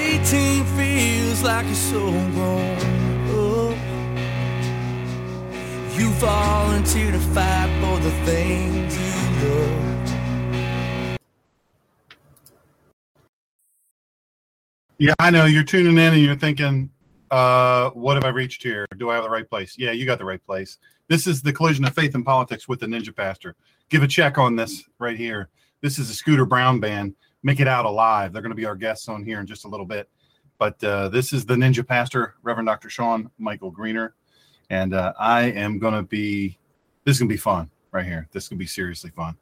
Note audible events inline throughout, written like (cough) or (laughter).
18 feels like you're so grown up. You volunteer to fight for the things you love. Yeah, I know. You're tuning in and you're thinking, uh, what have I reached here? Do I have the right place? Yeah, you got the right place. This is the collision of faith and politics with the Ninja Pastor. Give a check on this right here. This is a Scooter Brown band. Make it out alive. They're going to be our guests on here in just a little bit. But uh, this is the Ninja Pastor, Reverend Dr. Sean Michael Greener. And uh, I am going to be, this is going to be fun right here. This is going to be seriously fun.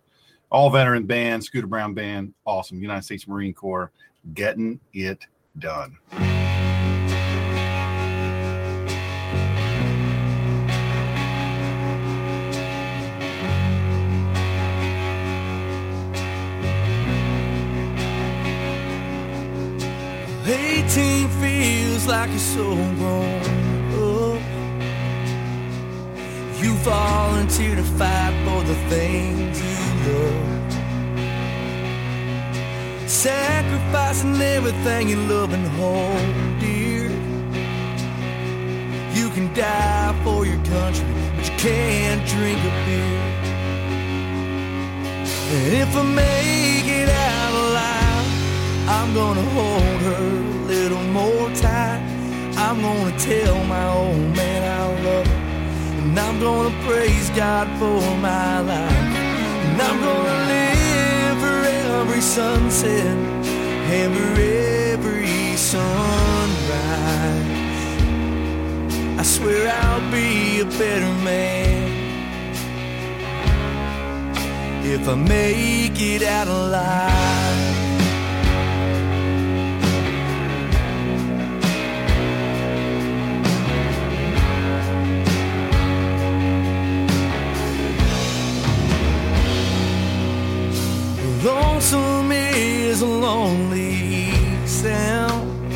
All veteran band, Scooter Brown band, awesome. United States Marine Corps, getting it done. 18 feels like you're so grown up. You volunteer to fight for the things you love. Sacrificing everything you love and hold dear. You can die for your country, but you can't drink a beer. And if I make it out alive, I'm gonna hold her little more time. I'm gonna tell my old man I love him. And I'm gonna praise God for my life. And I'm gonna live for every sunset and for every sunrise. I swear I'll be a better man if I make it out alive. Lonesome is a lonely sound,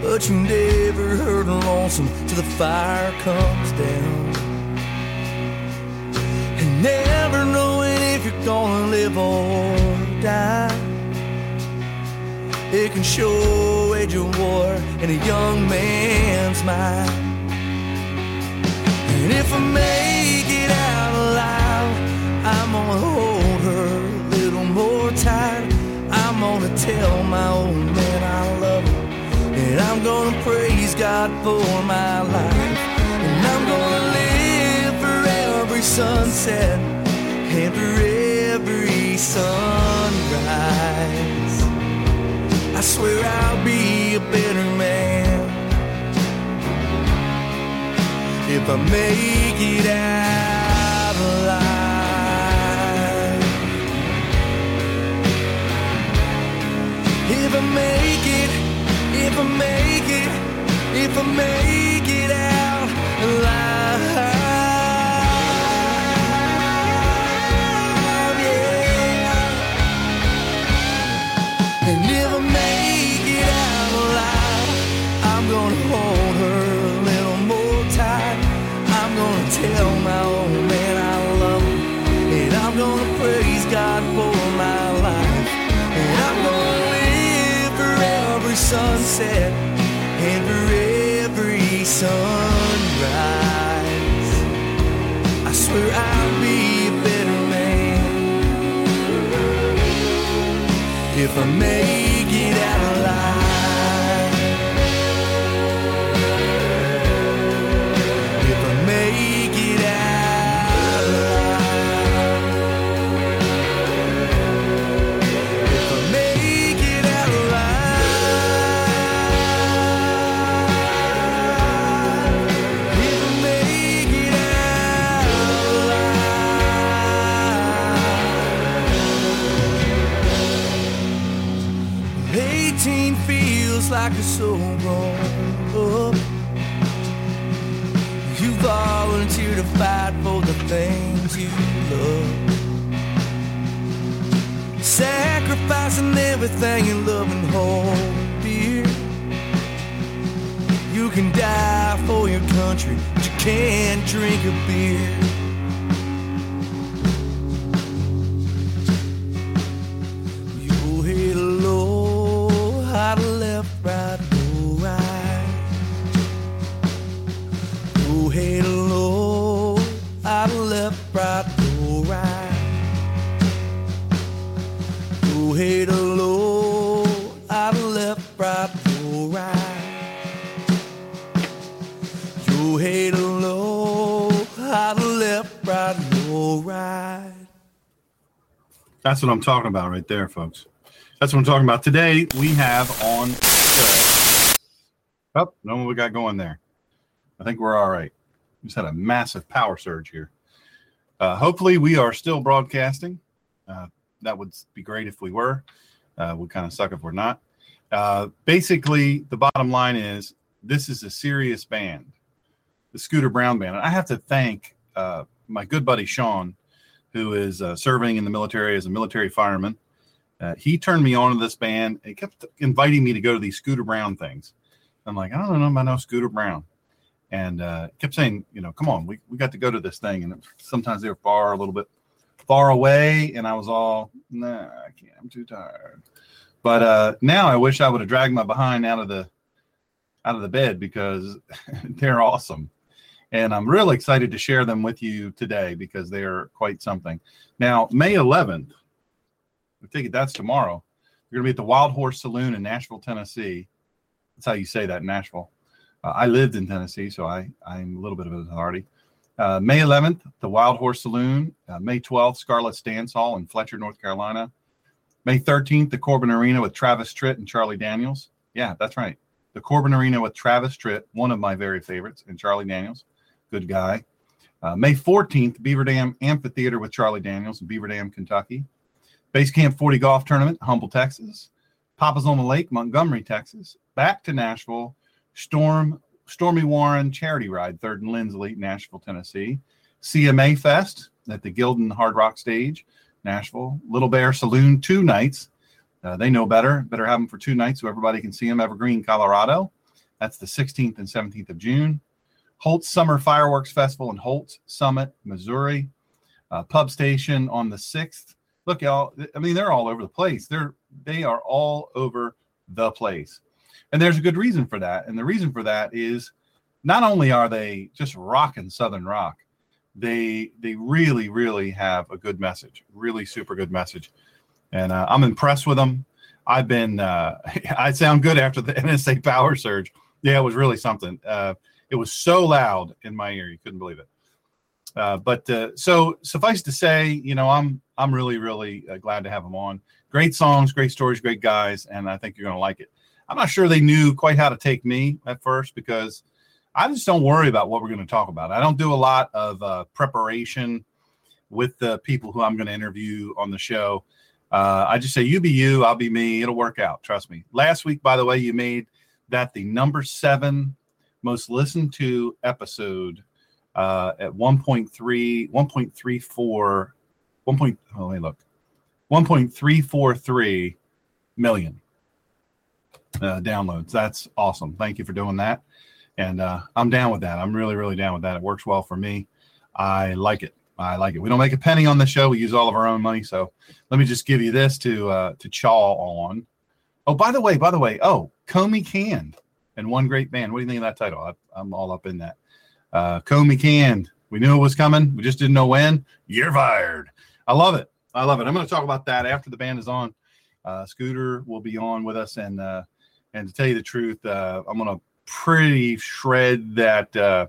but you never heard a lonesome till the fire comes down. And never knowing if you're gonna live or die. It can show age of war in a young man's mind. And if I make it out alive, I'm gonna hold tight. I'm gonna tell my old man I love her. And I'm gonna praise God for my life. And I'm gonna live for every sunset and for every sunrise. I swear I'll be a better man if I make it out If I make it, if I make it, if I make it out sunset and for every sunrise. I swear I'll be a better man if I make so up. You volunteer to fight for the things you love. Sacrificing everything you love and hold dear. You can die for your country, but you can't drink a beer. That's what I'm talking about right there, folks. That's what I'm talking about. Today we have on. Oh, no one we got going there. I think we're all right. We just had a massive power surge here. Uh, hopefully, we are still broadcasting. Uh, that would be great if we were. Uh, would kind of suck if we're not. Uh, basically, the bottom line is this is a serious band, the Scooter Brown Band. And I have to thank uh, my good buddy Sean, who is uh, serving in the military as a military fireman. Uh, he turned me on to this band. He kept inviting me to go to these Scooter Brown things. I'm like, I don't know about no Scooter Brown. And uh, kept saying, you know, come on, we, we got to go to this thing. And sometimes they were far, a little bit far away. And I was all, nah, I can't. I'm too tired. But uh, now I wish I would have dragged my behind out of the out of the bed because (laughs) they're awesome. And I'm really excited to share them with you today because they are quite something. Now, May 11th, I think that's tomorrow. You're going to be at the Wild Horse Saloon in Nashville, Tennessee. That's how you say that Nashville. Uh, I lived in Tennessee, so I, I'm a little bit of an authority. Uh, May 11th, the Wild Horse Saloon. Uh, May 12th, Scarlett's Dance Hall in Fletcher, North Carolina. May 13th, the Corbin Arena with Travis Tritt and Charlie Daniels. Yeah, that's right. The Corbin Arena with Travis Tritt, one of my very favorites, and Charlie Daniels. Good guy. Uh, May 14th, Beaver Dam Amphitheater with Charlie Daniels in Beaver Dam, Kentucky. Base Camp 40 Golf Tournament, Humble, Texas. Papa's on the Lake, Montgomery, Texas. Back to Nashville. Storm Stormy Warren Charity Ride, Third and Lindsley, Nashville, Tennessee. CMA Fest at the Gildan Hard Rock Stage, Nashville. Little Bear Saloon, two nights. Uh, they know better. Better have them for two nights so everybody can see them. Evergreen, Colorado. That's the 16th and 17th of June. Holtz Summer Fireworks Festival in Holts Summit, Missouri. Uh, Pub Station on the 6th. Look, y'all, I mean, they're all over the place. They're they are all over the place. And there's a good reason for that. And the reason for that is not only are they just rocking Southern rock, they they really, really have a good message, really super good message. And uh, I'm impressed with them. I've been, uh, (laughs) I sound good after the (laughs) NSA power surge. Yeah, it was really something. Uh, it was so loud in my ear, you couldn't believe it. Uh, but uh, so suffice to say, you know, I'm I'm really really uh, glad to have them on. Great songs, great stories, great guys, and I think you're going to like it. I'm not sure they knew quite how to take me at first because I just don't worry about what we're going to talk about. I don't do a lot of uh, preparation with the people who I'm going to interview on the show. Uh, I just say, you be you, I'll be me. It'll work out. Trust me. Last week, by the way, you made that the number seven most listened to episode uh, at 1.3, 1.34, 1. Point, oh, let me look, 1.343 million uh, downloads. That's awesome. Thank you for doing that. And uh, I'm down with that. I'm really, really down with that. It works well for me. I like it. I like it. We don't make a penny on the show. We use all of our own money. So let me just give you this to uh, to chaw on. Oh, by the way, by the way, oh, Comey canned and one great band. What do you think of that title? I, am all up in that. Uh, Comey canned. We knew it was coming. We just didn't know when. You're fired. I love it. I love it. I'm going to talk about that after the band is on. Uh, Scooter will be on with us, and uh, and to tell you the truth, uh, I'm going to pretty shred that uh,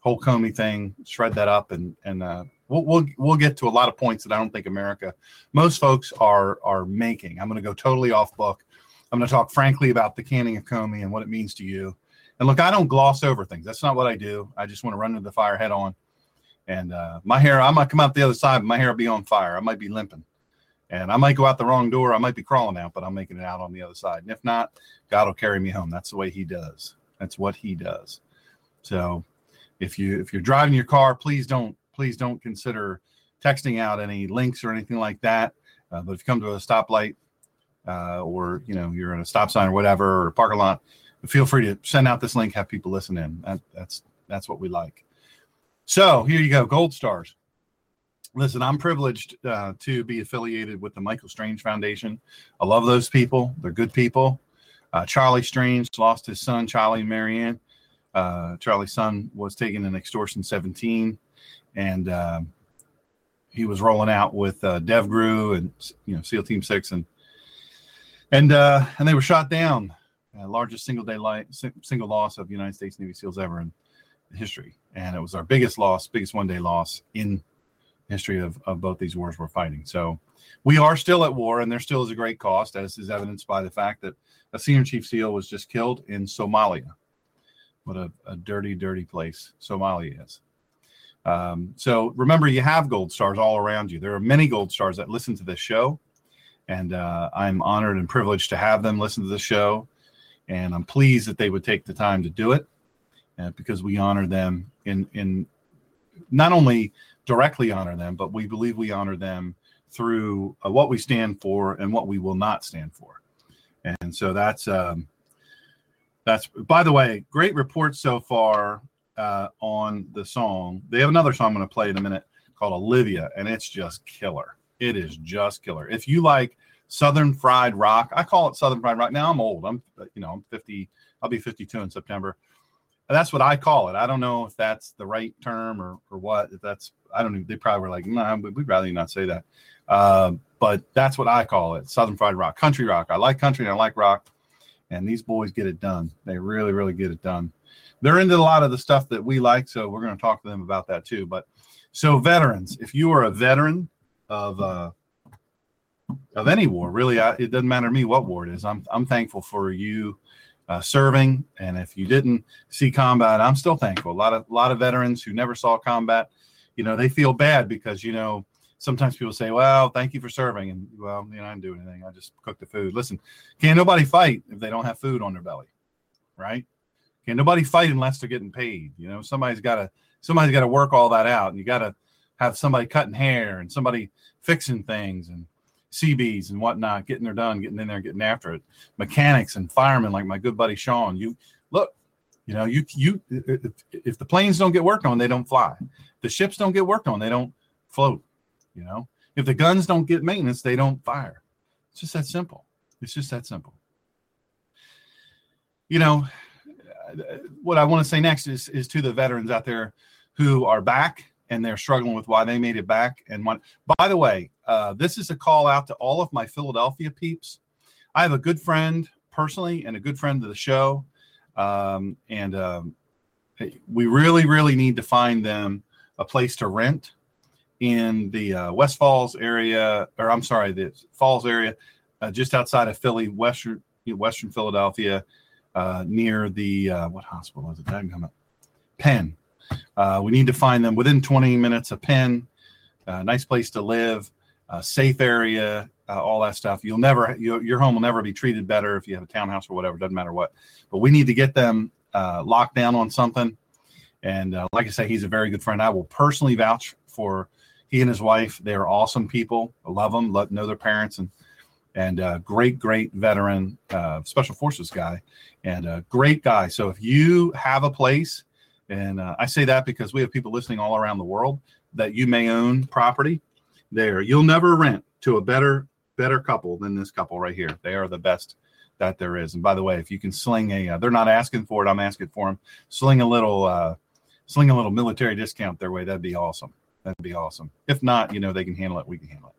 whole Comey thing, shred that up, and and uh, we'll, we'll we'll get to a lot of points that I don't think America, most folks are are making. I'm going to go totally off book. I'm going to talk frankly about the canning of Comey and what it means to you. And look, I don't gloss over things. That's not what I do. I just want to run into the fire head on. And uh, my hair, I might come out the other side, but my hair will be on fire. I might be limping. And I might go out the wrong door. I might be crawling out, but I'm making it out on the other side. And if not, God will carry me home. That's the way He does. That's what He does. So, if you if you're driving your car, please don't please don't consider texting out any links or anything like that. Uh, but if you come to a stoplight uh, or you know you're in a stop sign or whatever or a parking lot, feel free to send out this link. Have people listen in. That, that's that's what we like. So here you go, gold stars. Listen, I'm privileged uh, to be affiliated with the Michael Strange Foundation. I love those people; they're good people. Uh, Charlie Strange lost his son, Charlie and Marianne. Uh, Charlie's son was taken in extortion 17, and uh, he was rolling out with uh, DevGru and you know SEAL Team Six, and and uh, and they were shot down. Uh, largest single day light, single loss of United States Navy SEALs ever in history, and it was our biggest loss, biggest one day loss in history of, of both these wars we're fighting. So we are still at war, and there still is a great cost, as is evidenced by the fact that a senior chief SEAL was just killed in Somalia. What a, a dirty, dirty place Somalia is. Um, so remember, you have gold stars all around you. There are many gold stars that listen to this show, and uh, I'm honored and privileged to have them listen to the show. And I'm pleased that they would take the time to do it, uh, because we honor them in in not only directly honor them, but we believe we honor them through uh, what we stand for and what we will not stand for. And so that's um, that's by the way, great report so far uh, on the song. They have another song I'm going to play in a minute called Olivia, and it's just killer. It is just killer. If you like Southern fried rock, I call it Southern fried rock. Now I'm old. I'm you know I'm 50. I'll be 52 in September. And that's what I call it. I don't know if that's the right term or or what. If that's I don't know. They probably were like, no, nah, we'd rather not say that. Uh, but that's what I call it Southern fried rock, country rock. I like country and I like rock. And these boys get it done. They really, really get it done. They're into a lot of the stuff that we like. So we're going to talk to them about that too. But so, veterans, if you are a veteran of, uh, of any war, really, I, it doesn't matter to me what war it is. I'm, I'm thankful for you uh, serving. And if you didn't see combat, I'm still thankful. A lot of, lot of veterans who never saw combat, you know, they feel bad because, you know, sometimes people say, "Well, thank you for serving," and well, you know, I didn't do anything. I just cooked the food. Listen, can't nobody fight if they don't have food on their belly, right? Can't nobody fight unless they're getting paid. You know, somebody's got to somebody's got to work all that out, and you got to have somebody cutting hair and somebody fixing things and Seabees and whatnot, getting their done, getting in there, getting after it. Mechanics and firemen like my good buddy Sean. You look, you know, you you if, if the planes don't get worked on, they don't fly. The ships don't get worked on, they don't float you know, if the guns don't get maintenance, they don't fire. It's just that simple. It's just that simple. You know, uh, what I want to say next is is to the veterans out there who are back and they're struggling with why they made it back. And one, by the way, uh, this is a call out to all of my Philadelphia peeps. I have a good friend personally and a good friend of the show, um, and um, we really, really need to find them a place to rent in the uh, West Falls area, or I'm sorry, the Falls area, uh, just outside of Philly, western Western Philadelphia, uh, near the uh, what hospital is it? Penn. Uh, we need to find them within 20 minutes of Penn. Uh, nice place to live, safe area, all that stuff. You'll never, you, your home will never be treated better if you have a townhouse or whatever. Doesn't matter what. But we need to get them locked down on something. And like I say, he's a very good friend. I will personally vouch for he and his wife, they are awesome people. I love them, love, know their parents, and and uh, great, great veteran, uh, special forces guy, and a great guy. So if you have a place, and uh, I say that because we have people listening all around the world that you may own property there, you'll never rent to a better better couple than this couple right here. They are the best that there is. And by the way, if you can sling a, uh, they're not asking for it. I'm asking for them. Sling a little, uh, sling a little military discount their way. That'd be awesome. That'd be awesome. If not, you know, they can handle it. We can handle it.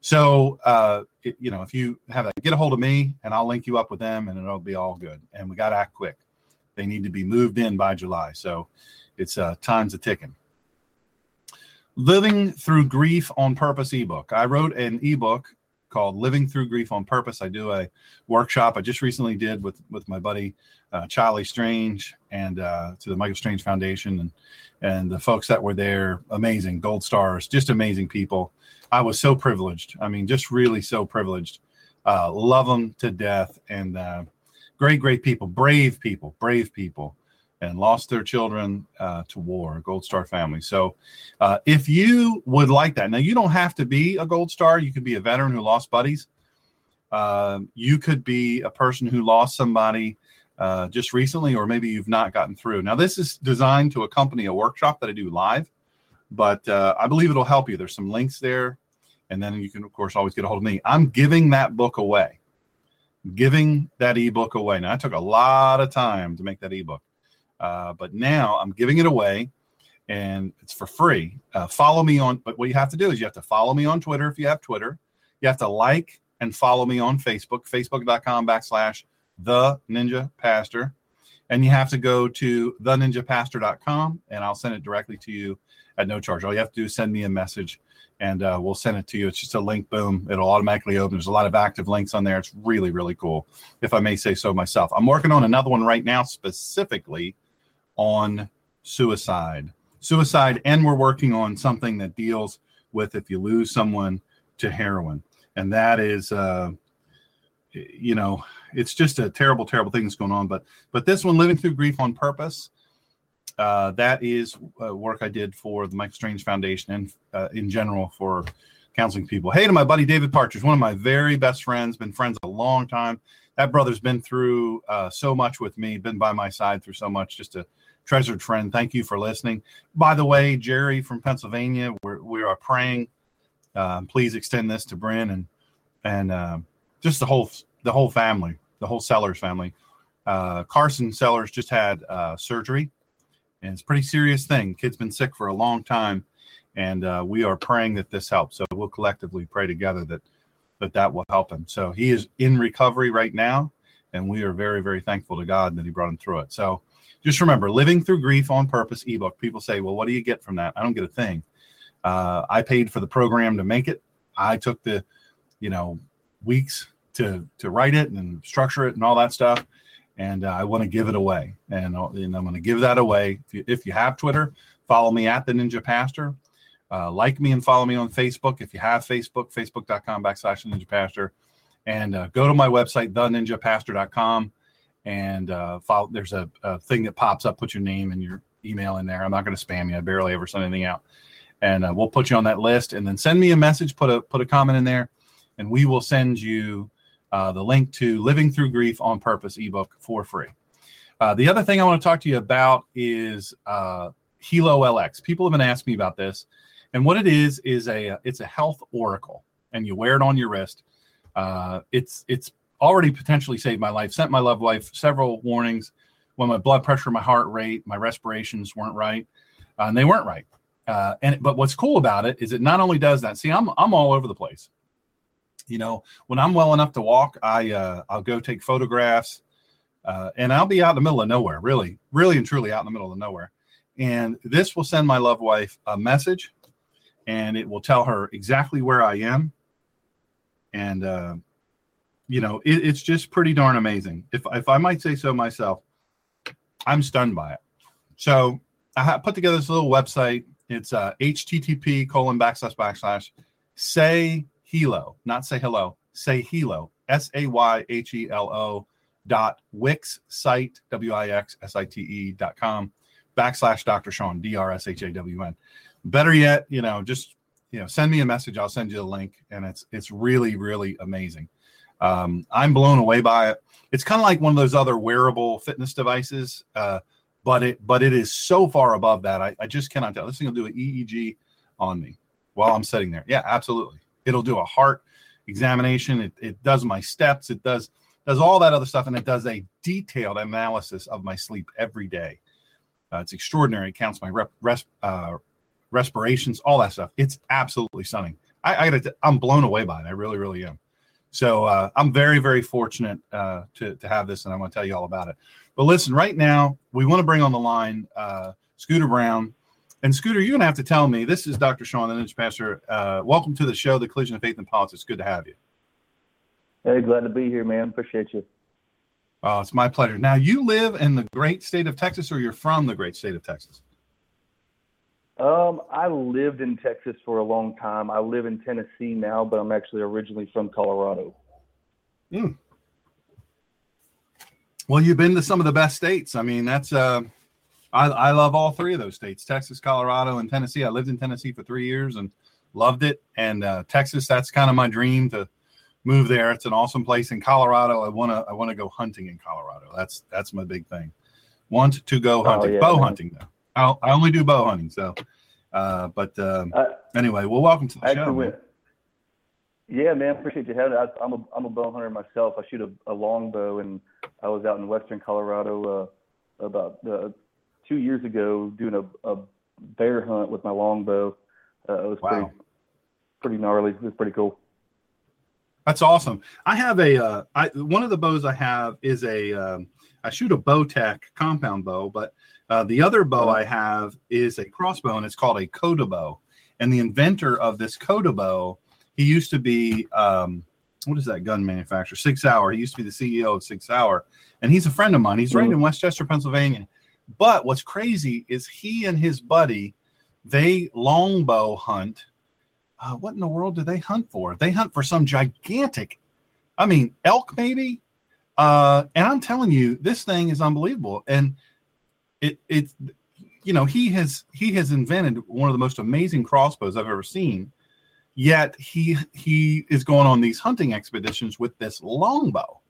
So, uh, it, you know, if you have that, get a hold of me and I'll link you up with them and it'll be all good. And we got to act quick. They need to be moved in by July. So it's uh, time's a ticking. Living Through Grief on Purpose ebook. I wrote an ebook called Living Through Grief on Purpose. I do a workshop I just recently did with with my buddy uh, Charlie Strange and uh, to the Michael Strange Foundation and and the folks that were there, amazing gold stars, just amazing people. I was so privileged. I mean, just really so privileged. Uh, love them to death and uh, great, great people, brave people, brave people, and lost their children uh, to war, Gold Star family. So, uh, if you would like that, now you don't have to be a Gold Star. You could be a veteran who lost buddies. Um, you could be a person who lost somebody uh, just recently, or maybe you've not gotten through. Now, this is designed to accompany a workshop that I do live, but uh, I believe it'll help you. There's some links there, and then you can, of course, always get a hold of me. I'm giving that book away, giving that ebook away. Now, I took a lot of time to make that ebook, uh, but now I'm giving it away. And it's for free. Uh, follow me on, but what you have to do is you have to follow me on Twitter if you have Twitter. You have to like and follow me on Facebook, facebook.com backslash the Ninja Pastor. And you have to go to theninjapastor.com and I'll send it directly to you at no charge. All you have to do is send me a message and uh, we'll send it to you. It's just a link, boom, it'll automatically open. There's a lot of active links on there. It's really, really cool, if I may say so myself. I'm working on another one right now, specifically on suicide. Suicide, and we're working on something that deals with if you lose someone to heroin. And that is, uh, you know, it's just a terrible, terrible thing that's going on. But but this one, living through grief on purpose, uh, that is uh, work I did for the Michael Strange Foundation and uh, in general for counseling people. Hey, to my buddy David Partridge, one of my very best friends, been friends a long time. That brother's been through uh, so much with me, been by my side through so much. Just a treasured friend. Thank you for listening. By the way, Jerry from Pennsylvania, we're, we are praying. Uh, please extend this to Bryn and and uh, just the whole the whole family, the whole Sellers family. Carson Sellers just had surgery and it's a pretty serious thing. Kid's been sick for a long time, and uh, we are praying that this helps. So we'll collectively pray together that that that will help him. So he is in recovery right now, and we are very very thankful to God that He brought him through it. So just remember, living through grief on purpose ebook. People say, well, what do you get from that? I don't get a thing. Uh, I paid for the program to make it. I took the, you know, weeks to to write it and structure it and all that stuff and uh, I want to give it away. And, uh, and I'm going to give that away. If you, if you, have Twitter, follow me at the Ninja Pastor. Uh, like me and follow me on Facebook. If you have Facebook, facebook.com backslash Ninja Pastor. And uh, go to my website, theninjapastor.com. And uh, follow, there's a, a, thing that pops up. Put your name and your email in there. I'm not going to spam you. I barely ever send anything out. And uh, we'll put you on that list. And then send me a message. Put a put a comment in there, and we will send you uh, the link to Living Through Grief on Purpose ebook for free. Uh, the other thing I want to talk to you about is uh, Helo LX. People have been asking me about this, and what it is is a it's a health oracle, and you wear it on your wrist. Uh, it's it's already potentially saved my life. Sent my loved wife several warnings when my blood pressure, my heart rate, my respirations weren't right, uh, and they weren't right. Uh, and but what's cool about it is it not only does that. See, I'm I'm all over the place you know when i'm well enough to walk i uh, i'll go take photographs uh, and i'll be out in the middle of nowhere really really and truly out in the middle of nowhere. And this will send my love wife a message and it will tell her exactly where i am. And uh, you know it, it's just pretty darn amazing. If, if i might say so myself i'm stunned by it. So i put together this little website. It's uh, http colon backslash backslash say Helo, not say hello, say Helo, S A Y H E L O dot Wix site, W I X S I T E dot com backslash Dr. Shawn, D R S H A W N. Better yet, you know, just, you know, send me a message. I'll send you the link. And it's, it's really, really amazing. Um, I'm blown away by it. It's kind of like one of those other wearable fitness devices. Uh, but it, but it is so far above that. I, I just cannot tell. This thing will do an EEG on me while I'm sitting there. Yeah, absolutely. It'll do a heart examination. It, it does my steps. It does does all that other stuff, and it does a detailed analysis of my sleep every day. Uh, it's extraordinary. It counts my rep, res, uh, respirations, all that stuff. It's absolutely stunning. I, I I'm blown away by it. I really, really am. So uh, I'm very, very fortunate uh, to to have this, and I'm going to tell you all about it. But listen, right now we want to bring on the line uh, Scooter Brown. And Scooter, you're going to have to tell me. This is Dr. Shawn, the Ninja Pastor. Uh, welcome to the show, The Collision of Faith and Politics. Good to have you. Hey, glad to be here, man. Appreciate you. Oh, it's my pleasure. Now, you live in the great state of Texas, or you're from the great state of Texas? Um, I lived in Texas for a long time. I live in Tennessee now, but I'm actually originally from Colorado. Hmm. Well, you've been to some of the best states. I mean, that's uh, I, I love all three of those states Texas, Colorado, and Tennessee. I lived in Tennessee for three years and loved it. And uh, Texas, that's kind of my dream to move there. It's an awesome place. In Colorado, I want to I want to go hunting in Colorado. That's that's my big thing. Want to go oh, hunting, oh, yeah, bow man. hunting though. I'll, I only do bow hunting. So, uh, but um, uh, anyway, well, welcome to the show. Man. Yeah, man, appreciate you having me. I, am a I'm a bow hunter myself. I shoot a, a longbow, and I was out in western Colorado uh, about uh, two years ago doing a, a bear hunt with my longbow. Uh, it was wow. pretty pretty gnarly. It was pretty cool. That's awesome. I have a uh, I, one of the bows I have is a um, I shoot a Bowtech compound bow, but Uh, the other bow I have is a crossbow, and it's called a Coda bow. And the inventor of this Coda bow, he used to be um, what is that gun manufacturer? SIG Sauer. He used to be the CEO of SIG Sauer, and he's a friend of mine. He's right in West Chester, Pennsylvania. But what's crazy is he and his buddy, they longbow hunt. Uh, what in the world do they hunt for? They hunt for some gigantic, I mean, elk maybe. Uh, and I'm telling you, this thing is unbelievable. And it it you know he has he has invented one of the most amazing crossbows I've ever seen. Yet he he is going on these hunting expeditions with this longbow.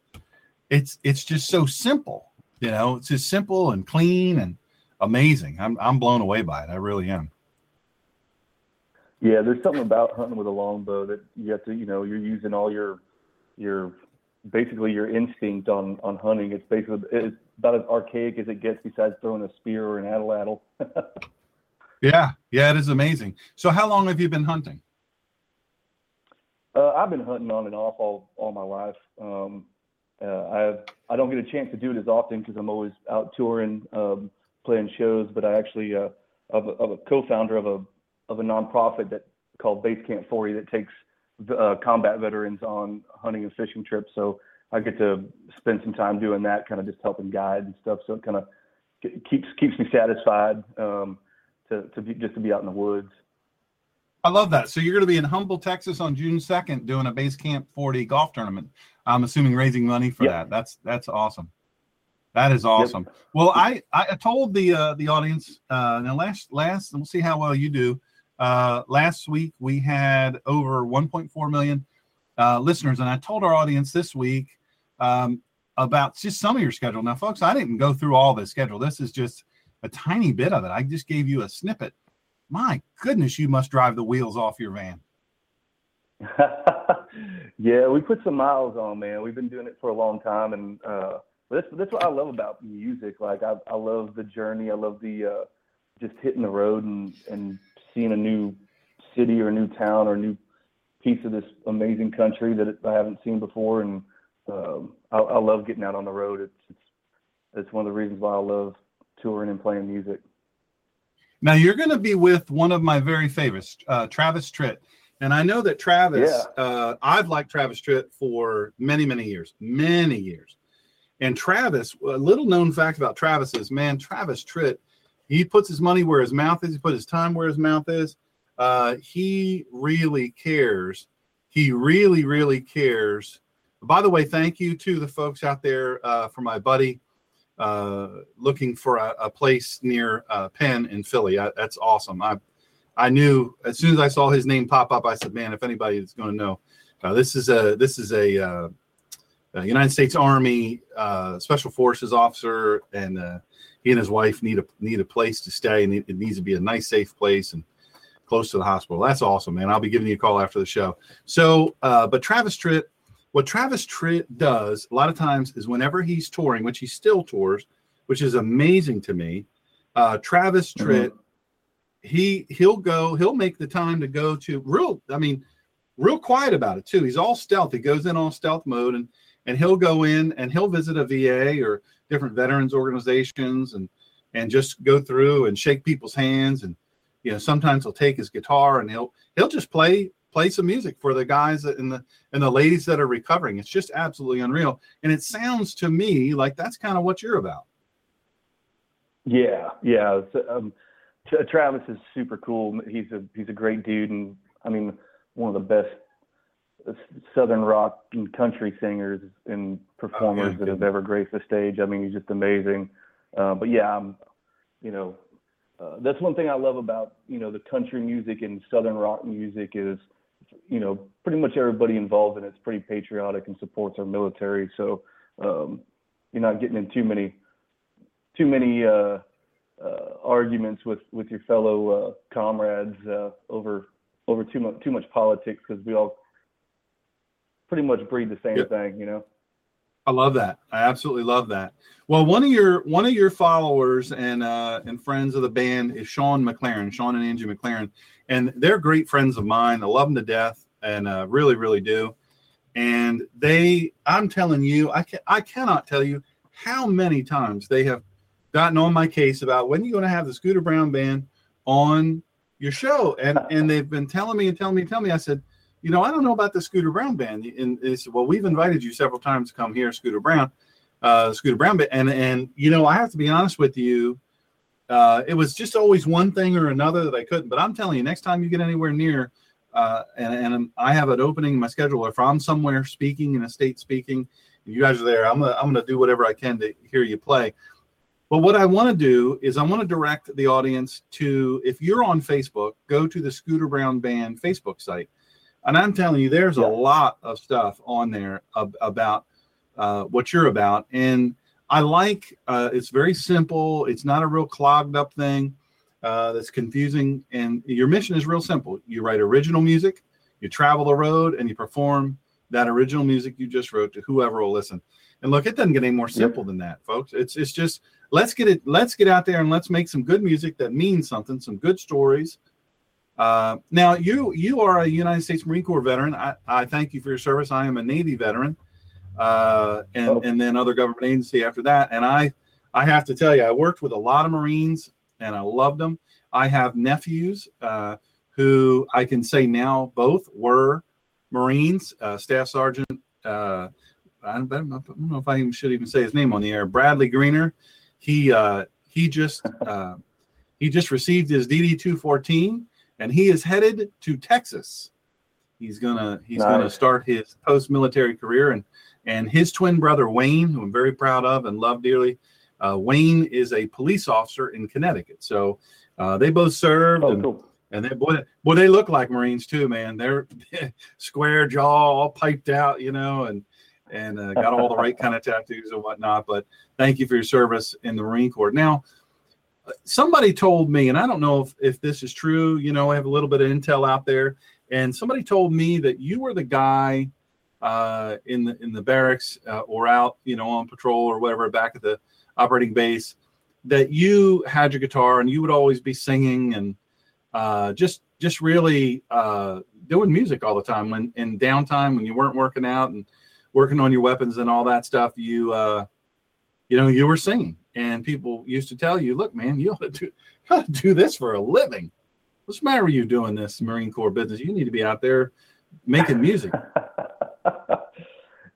It's it's just so simple, you know. It's just simple and clean and amazing. I'm I'm blown away by it. I really am. Yeah, there's something about hunting with a longbow that you have to, you know, you're using all your your basically your instinct on on hunting. It's basically it's about as archaic as it gets, besides throwing a spear or an atlatl. (laughs) yeah, yeah, it is amazing. So, how long have you been hunting? Uh, I've been hunting on and off all all my life. Um, uh, I I don't get a chance to do it as often because I'm always out touring, um, playing shows. But I actually uh, of, a, of a co-founder of a of a nonprofit that called Base Camp 40 that takes uh, combat veterans on hunting and fishing trips. So I get to spend some time doing that, kind of just helping guide and stuff. So it kind of keeps keeps me satisfied um, to to be just to be out in the woods. I love that. So you're going to be in Humble, Texas on June 2nd doing a Base Camp 40 golf tournament. I'm assuming raising money for yep. that. That's that's awesome. That is awesome. Yep. Well, I I told the uh, the audience uh, now last last and we'll see how well you do. Uh, last week we had over 1.4 million uh, listeners, and I told our audience this week um, about just some of your schedule. Now, folks, I didn't go through all the schedule. This is just a tiny bit of it. I just gave you a snippet. My goodness, you must drive the wheels off your van. (laughs) yeah, we put some miles on, man. We've been doing it for a long time, and uh, that's that's what I love about music. Like I, I love the journey. I love the uh, just hitting the road and and seeing a new city or a new town or a new piece of this amazing country that I haven't seen before, and um, I, I, love getting out on the road. It's, it's it's one of the reasons why I love touring and playing music. Now you're going to be with one of my very favorites, uh, Travis Tritt, and I know that Travis. Yeah. Uh, I've liked Travis Tritt for many, many years, many years. And Travis, a little known fact about Travis is, man, Travis Tritt, he puts his money where his mouth is. He puts his time where his mouth is. Uh, he really cares. He really, really cares by the way, thank you to the folks out there uh, for my buddy uh, looking for a, a place near uh, Penn in Philly. I, that's awesome. I I knew as soon as I saw his name pop up, I said, "Man, if anybody is going to know, uh, this is a this is a, uh, a United States Army uh, Special Forces officer, and uh, he and his wife need a need a place to stay, and it, needs to be a nice, safe place and." Close to the hospital. That's awesome, man. I'll be giving you a call after the show. So, but Travis Tritt what Travis Tritt does a lot of times is whenever he's touring, which he still tours, which is amazing to me. Uh, Travis mm-hmm. Tritt, mm-hmm. He he'll go, he'll make the time to go to real. I mean, real quiet about it too. He's all stealth. He goes in on stealth mode, and and he'll go in and he'll visit a VA or different veterans organizations and and just go through and shake people's hands and you know sometimes he'll take his guitar and he'll he'll just play play some music for the guys and the and the ladies that are recovering. It's just absolutely unreal, and it sounds to me like that's kind of what you're about. Yeah, yeah. Um, Travis is super cool. He's a he's a great dude, and I mean one of the best southern rock and country singers and performers oh, yeah, that have ever graced the stage. I mean, he's just amazing. Uh, but yeah, I'm, you know, uh, that's one thing I love about you know the country music and southern rock music is you know, pretty much everybody involved in it's pretty patriotic and supports our military. So um, you're not getting in too many too many uh, arguments with with your fellow uh, comrades uh, over over too much too much politics because we all pretty much breed the same yep. thing, you know. I love that. I absolutely love that. Well, one of your one of your followers and uh, and friends of the band is Sean McLaren, Sean and Angie McLaren, and they're great friends of mine. I love them to death, and uh, really, really do. And they, I'm telling you, I can I cannot tell you how many times they have gotten on my case about when you're going to have the Scooter Brown band on your show, and and they've been telling me and telling me and telling me. I said, you know, I don't know about the Scooter Brown band, and they said, well, we've invited you several times to come here, Scooter Brown, uh, Scooter Brown band, and and you know, I have to be honest with you. Uh, it was just always one thing or another that I couldn't. But I'm telling you, next time you get anywhere near, uh, and, and I have an opening in my schedule, if I'm somewhere speaking in a state speaking, and you guys are there, I'm gonna I'm gonna do whatever I can to hear you play. But what I want to do is I want to direct the audience to if you're on Facebook, go to the Scooter Brown Band Facebook site. And I'm telling you, there's yeah. a lot of stuff on there ab- about uh, what you're about. And I like uh, it's very simple. It's not a real clogged up thing uh, that's confusing. And your mission is real simple. You write original music, you travel the road, and you perform that original music you just wrote to whoever will listen. And look, it doesn't get any more simple yep. than that, folks. It's it's just let's get it let's get out there and let's make some good music that means something, some good stories. Uh, now you you are a United States Marine Corps veteran. I, I thank you for your service. I am a Navy veteran, uh, and oh. and then other government agency after that. And I I have to tell you, I worked with a lot of Marines and I loved them. I have nephews uh, who I can say now both were Marines, uh, Staff Sergeant. I don't, I don't, know if I even should even say his name on the air. Bradley Greener. He uh, he just uh, he just received his DD two fourteen, and he is headed to Texas. He's gonna he's nice. gonna start his post military career, and and his twin brother Wayne, who I'm very proud of and love dearly. Uh, Wayne is a police officer in Connecticut, so uh, they both served. Oh, and, cool. And they boy, boy, they look like Marines too, man. They're (laughs) square jaw, all piped out, you know, and and uh, got all the right kind of tattoos and whatnot. But thank you for your service in the Marine Corps. Now, somebody told me, and I don't know if, if this is true. You know, I have a little bit of intel out there, and somebody told me that you were the guy uh, in the in the barracks uh, or out, you know, on patrol or whatever, back at the operating base, that you had your guitar and you would always be singing and uh, just just really uh, doing music all the time when in downtime when you weren't working out and working on your weapons and all that stuff you uh, you know you were singing. And people used to tell you look man you ought to do, ought to do this for a living. What's the matter with you doing this marine corps business? You need to be out there making music. (laughs)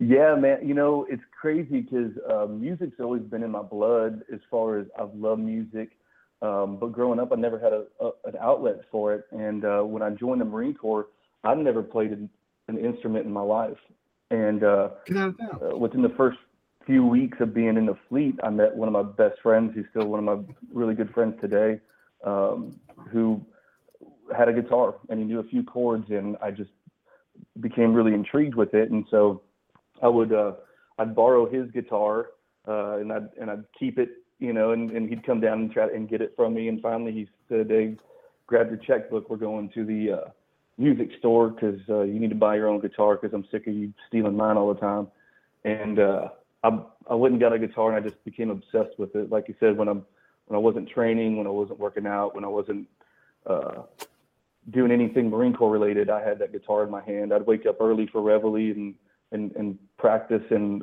Yeah man. You know it's crazy because uh, music's always been in my blood as far as i've loved music um, but growing up, I never had a, a, an outlet for it. And uh, when I joined the Marine Corps, I'd never played an, an instrument in my life. And uh, uh, within the first few weeks of being in the fleet, I met one of my best friends, who's still one of my really good friends today, um, who had a guitar and he knew a few chords, and I just became really intrigued with it. And so I would uh, I'd borrow his guitar uh, and I'd and I'd keep it you know, and, and he'd come down and try and get it from me. And finally, he said, "Hey, grab your checkbook. We're going to the uh, music store because uh, you need to buy your own guitar because I'm sick of you stealing mine all the time." And uh, I I went and got a guitar, and I just became obsessed with it. Like you said, when I'm when I wasn't training, when I wasn't working out, when I wasn't uh, doing anything Marine Corps related, I had that guitar in my hand. I'd wake up early for reveille and and and practice, and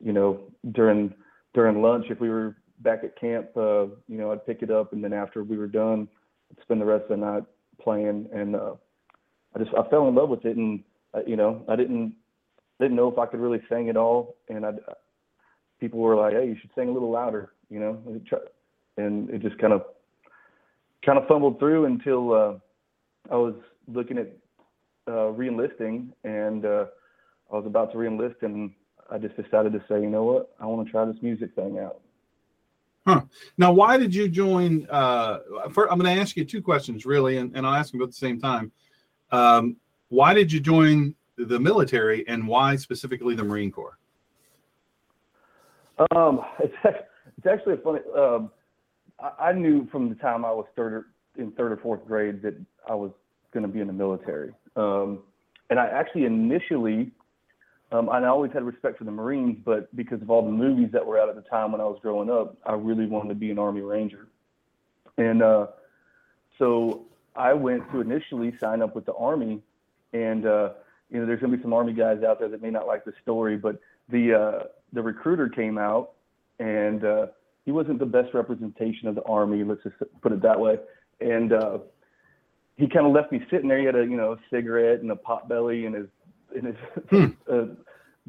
you know during during lunch if we were back at camp, uh, you know, I'd pick it up, and then after we were done, I'd spend the rest of the night playing. And uh, I just I fell in love with it, and uh, you know, I didn't didn't know if I could really sing at all, and I people were like, "Hey, you should sing a little louder," you know, and it just kind of kind of fumbled through until uh, I was looking at uh, reenlisting, and uh, I was about to reenlist, and I just decided to say, you know what, I want to try this music thing out. Huh. Now, why did you join? Uh, for, I'm going to ask you two questions, really, and, and I'll ask them at the same time. Um, why did you join the military, and why specifically the Marine Corps? Um, it's, (laughs) actually a funny. Um, I, knew from the time I was third in third or fourth grade that I was going to be in the military, um, and I actually initially um, I always had respect for the Marines, but because of all the movies that were out at the time when I was growing up, I really wanted to be an Army Ranger. And uh, so I went to initially sign up with the Army, and uh, you know, there's gonna be some Army guys out there that may not like the story, but the uh, the recruiter came out and uh, he wasn't the best representation of the army. Let's just put it that way. And uh, he kind of left me sitting there. He had a you know a cigarette and a pot belly, and his and his (laughs) Hmm. uh,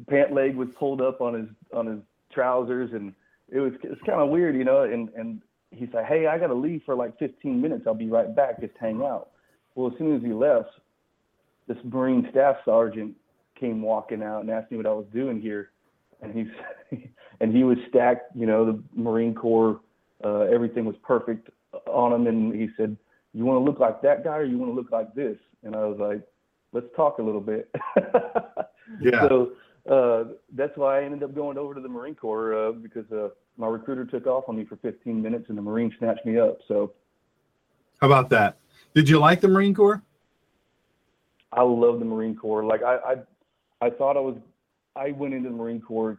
pant leg was pulled up on his on his trousers, and it was it's kind of weird, you know. And and he said, "Hey, I got to leave for like 15 minutes. I'll be right back. Just hang out." Well, as soon as he left, this Marine staff sergeant came walking out and asked me what I was doing here, and he's (laughs) and he was stacked. You know, the Marine Corps, uh, everything was perfect on him, and he said, "You want to look like that guy, or you want to look like this?" And I was like, "Let's talk a little bit." (laughs) Yeah. So uh, that's why I ended up going over to the Marine Corps uh, because uh, my recruiter took off on me for 15 minutes, and the Marine snatched me up. So How about that? Did you like the Marine Corps? I love the Marine Corps. Like I, I, I thought I was, I went into the Marine Corps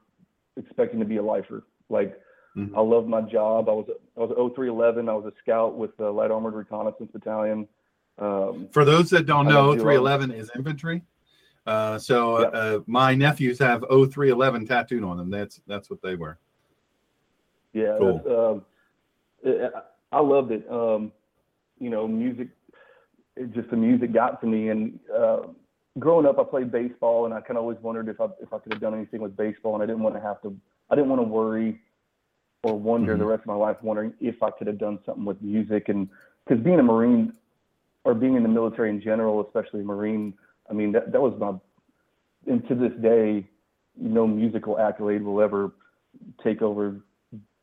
expecting to be a lifer. Like Mhm. I loved my job. I was, I was 0311. I was a scout with the Light Armored Reconnaissance Battalion. Um, For those that don't know, 311 is infantry. Uh, so Yeah. uh, my nephews have 0311 tattooed on them. That's that's what they were. yeah, Cool. um, it, I loved it. Um, you know, music, it just the music got to me. And uh, growing up, I played baseball, and I kind of always wondered if I if I could have done anything with baseball, and I didn't want to have to. I didn't want to worry or wonder Mhm. the rest of my life wondering if I could have done something with music, and because being a Marine or being in the military in general, especially Marine, I mean that that was my. And to this day, no musical accolade will ever take over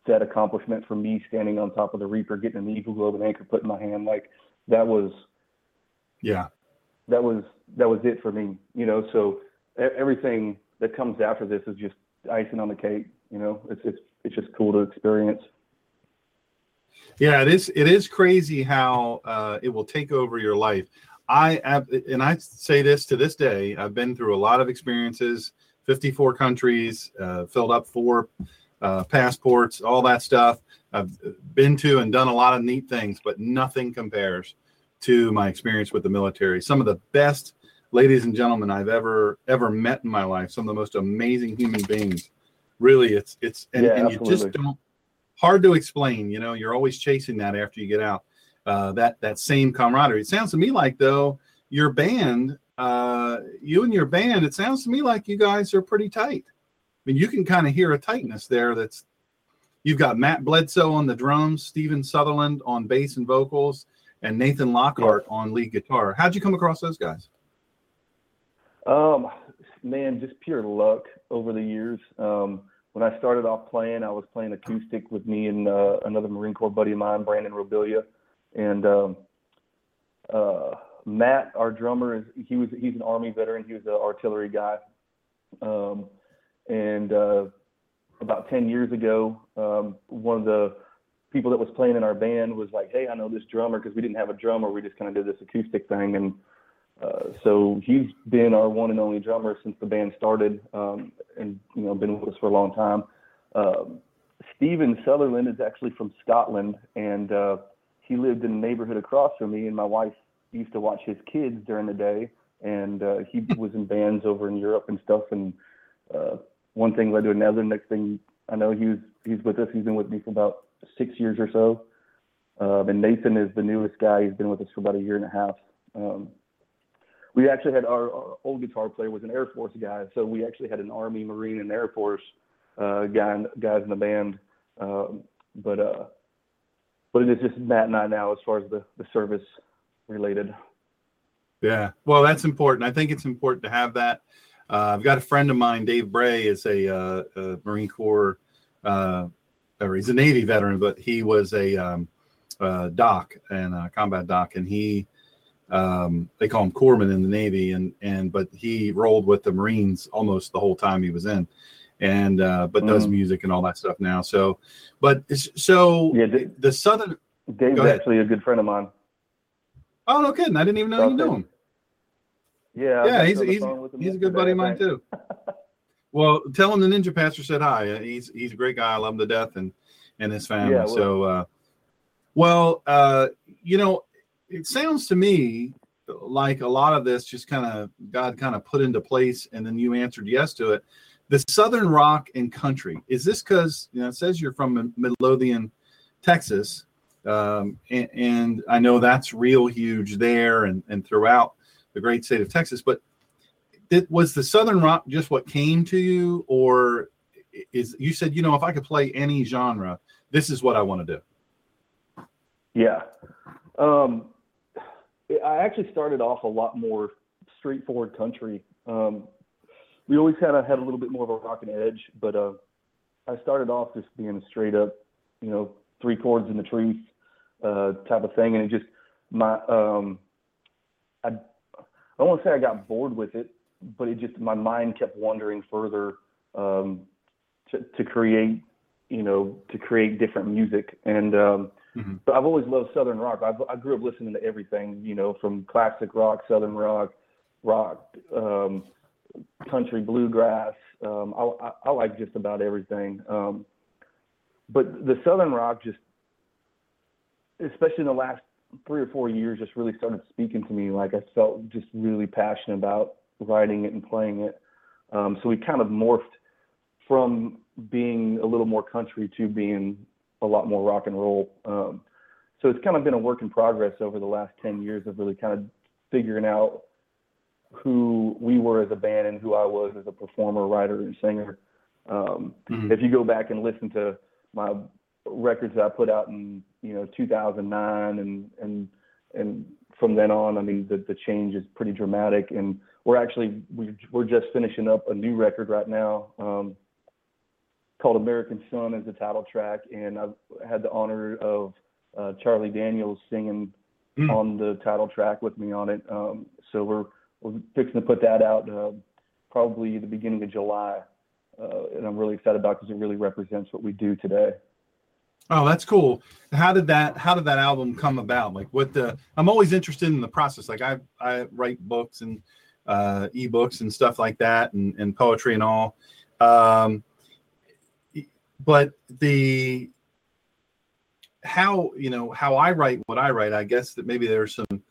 that accomplishment for me standing on top of the Reaper, getting an Eagle Globe and anchor put in my hand. Like that was Yeah. that was that was it for me, you know. So everything that comes after this is just icing on the cake, you know. It's it's it's just cool to experience. Yeah, it is. It is crazy how uh, it will take over your life. I have, and I say this to this day. I've been through a lot of experiences, 54 countries, uh, filled up four uh, passports, all that stuff. I've been to and done a lot of neat things, but nothing compares to my experience with the military. Some of the best ladies and gentlemen I've ever ever met in my life. Some of the most amazing human beings. Really, it's it's and, Yeah, and you just don't hard to explain. You know, you're always chasing that after you get out. Uh, that that same camaraderie. It sounds to me like though your band, uh, you and your band. It sounds to me like you guys are pretty tight. I mean, you can kind of hear a tightness there. That's you've got Matt Bledsoe on the drums, Stephen Sutherland on bass and vocals, and Nathan Lockhart on lead guitar. How'd you come across those guys? Um, man, just pure luck over the years. Um, when I started off playing, I was playing acoustic with me and uh, another Marine Corps buddy of mine, Brandon Robilia, and um, uh, Matt, our drummer, is he was he's an Army veteran. He was an artillery guy, um, and uh, about ten years ago, um, one of the people that was playing in our band was like, "Hey, I know this drummer because we didn't have a drummer. We just kind of did this acoustic thing." And uh, so he's been our one and only drummer since the band started, um, and you know, been with us for a long time. Um, Steven Sutherland is actually from Scotland, and uh, he lived in the neighborhood across from me. And my wife used to watch his kids during the day, and uh, he (laughs) was in bands over in Europe and stuff. And uh, one thing led to another. Next thing I know, he was he's with us. He's been with me for about six years or so. Um, and Nathan is the newest guy. He's been with us for about a year and a half. Um, we actually had our, our old guitar player was an Air Force guy, so we actually had an Army, Marine, and Air Force uh, guy guys in the band. Um, but uh, but it is just Matt and I now as far as the, the service related. Yeah, well, that's important. I think it's important to have that. Uh, I've got a friend of mine, Dave Bray, is a, uh, a Marine Corps, uh, or he's a Navy veteran, but he was a um, doc and a combat doc, and he um, they call him corpsman in the Navy, and and but he rolled with the Marines almost the whole time he was in, and uh, but does Mm. music and all that stuff now. So, but so Yeah, the Southern. Dave's actually a good friend of mine. Oh no, kidding! I didn't even know you knew him. Yeah, Yeah, he's he's, phone with him he's a good buddy of mine too. (laughs) Well, tell him the Ninja Pastor said hi. Uh, He's he's a great guy. I love him to death, and and his family. Yeah, well- so, uh, well, uh, you know, it sounds to me like a lot of this just kind of God kind of put into place, and then you answered yes to it. The Southern rock and country. Is this because you know it says you're from Midlothian, Texas, um, and, and, I know that's real huge there and, and throughout the great state of Texas. But it, was the Southern rock just what came to you, or is you said you know if I could play any genre, this is what I want to do? Yeah, um, I actually started off a lot more straightforward country. Um, we always had a had a little bit more of a rock and edge, but uh, I started off just being a straight up, you know, three chords in the truth uh, type of thing, and it just my um, I I don't want to say I got bored with it, but it just my mind kept wandering further um, to to create, you know, to create different music, and um, mm-hmm. but I've always loved southern rock. I've, I grew up listening to everything, you know, from classic rock, southern rock, rock. Um, country bluegrass. Um, I, I, I, like just about everything. Um, but the Southern rock just, especially in the last three or four years, just really started speaking to me. Like I felt just really passionate about writing it and playing it. Um, so we kind of morphed from being a little more country to being a lot more rock and roll. Um, so it's kind of been a work in progress over the last 10 years of really kind of figuring out who we were as a band and who I was as a performer, writer, and singer. Um, mm-hmm. If you go back and listen to my records that I put out in you know 2009 and and and from then on, I mean the the change is pretty dramatic. And we're actually we we're just finishing up a new record right now um, called American Sun as the title track, and I've had the honor of uh, Charlie Daniels singing mm. on the title track with me on it. Um, so we're we're fixing to put that out uh, probably the beginning of July, uh, and I'm really excited about because it really represents what we do today. Oh, that's cool. How did that How did that album come about? Like, what the? I'm always interested in the process. Like, I I write books and uh, ebooks and stuff like that, and, and poetry and all. Um, but the how you know how I write what I write, I guess that maybe there's some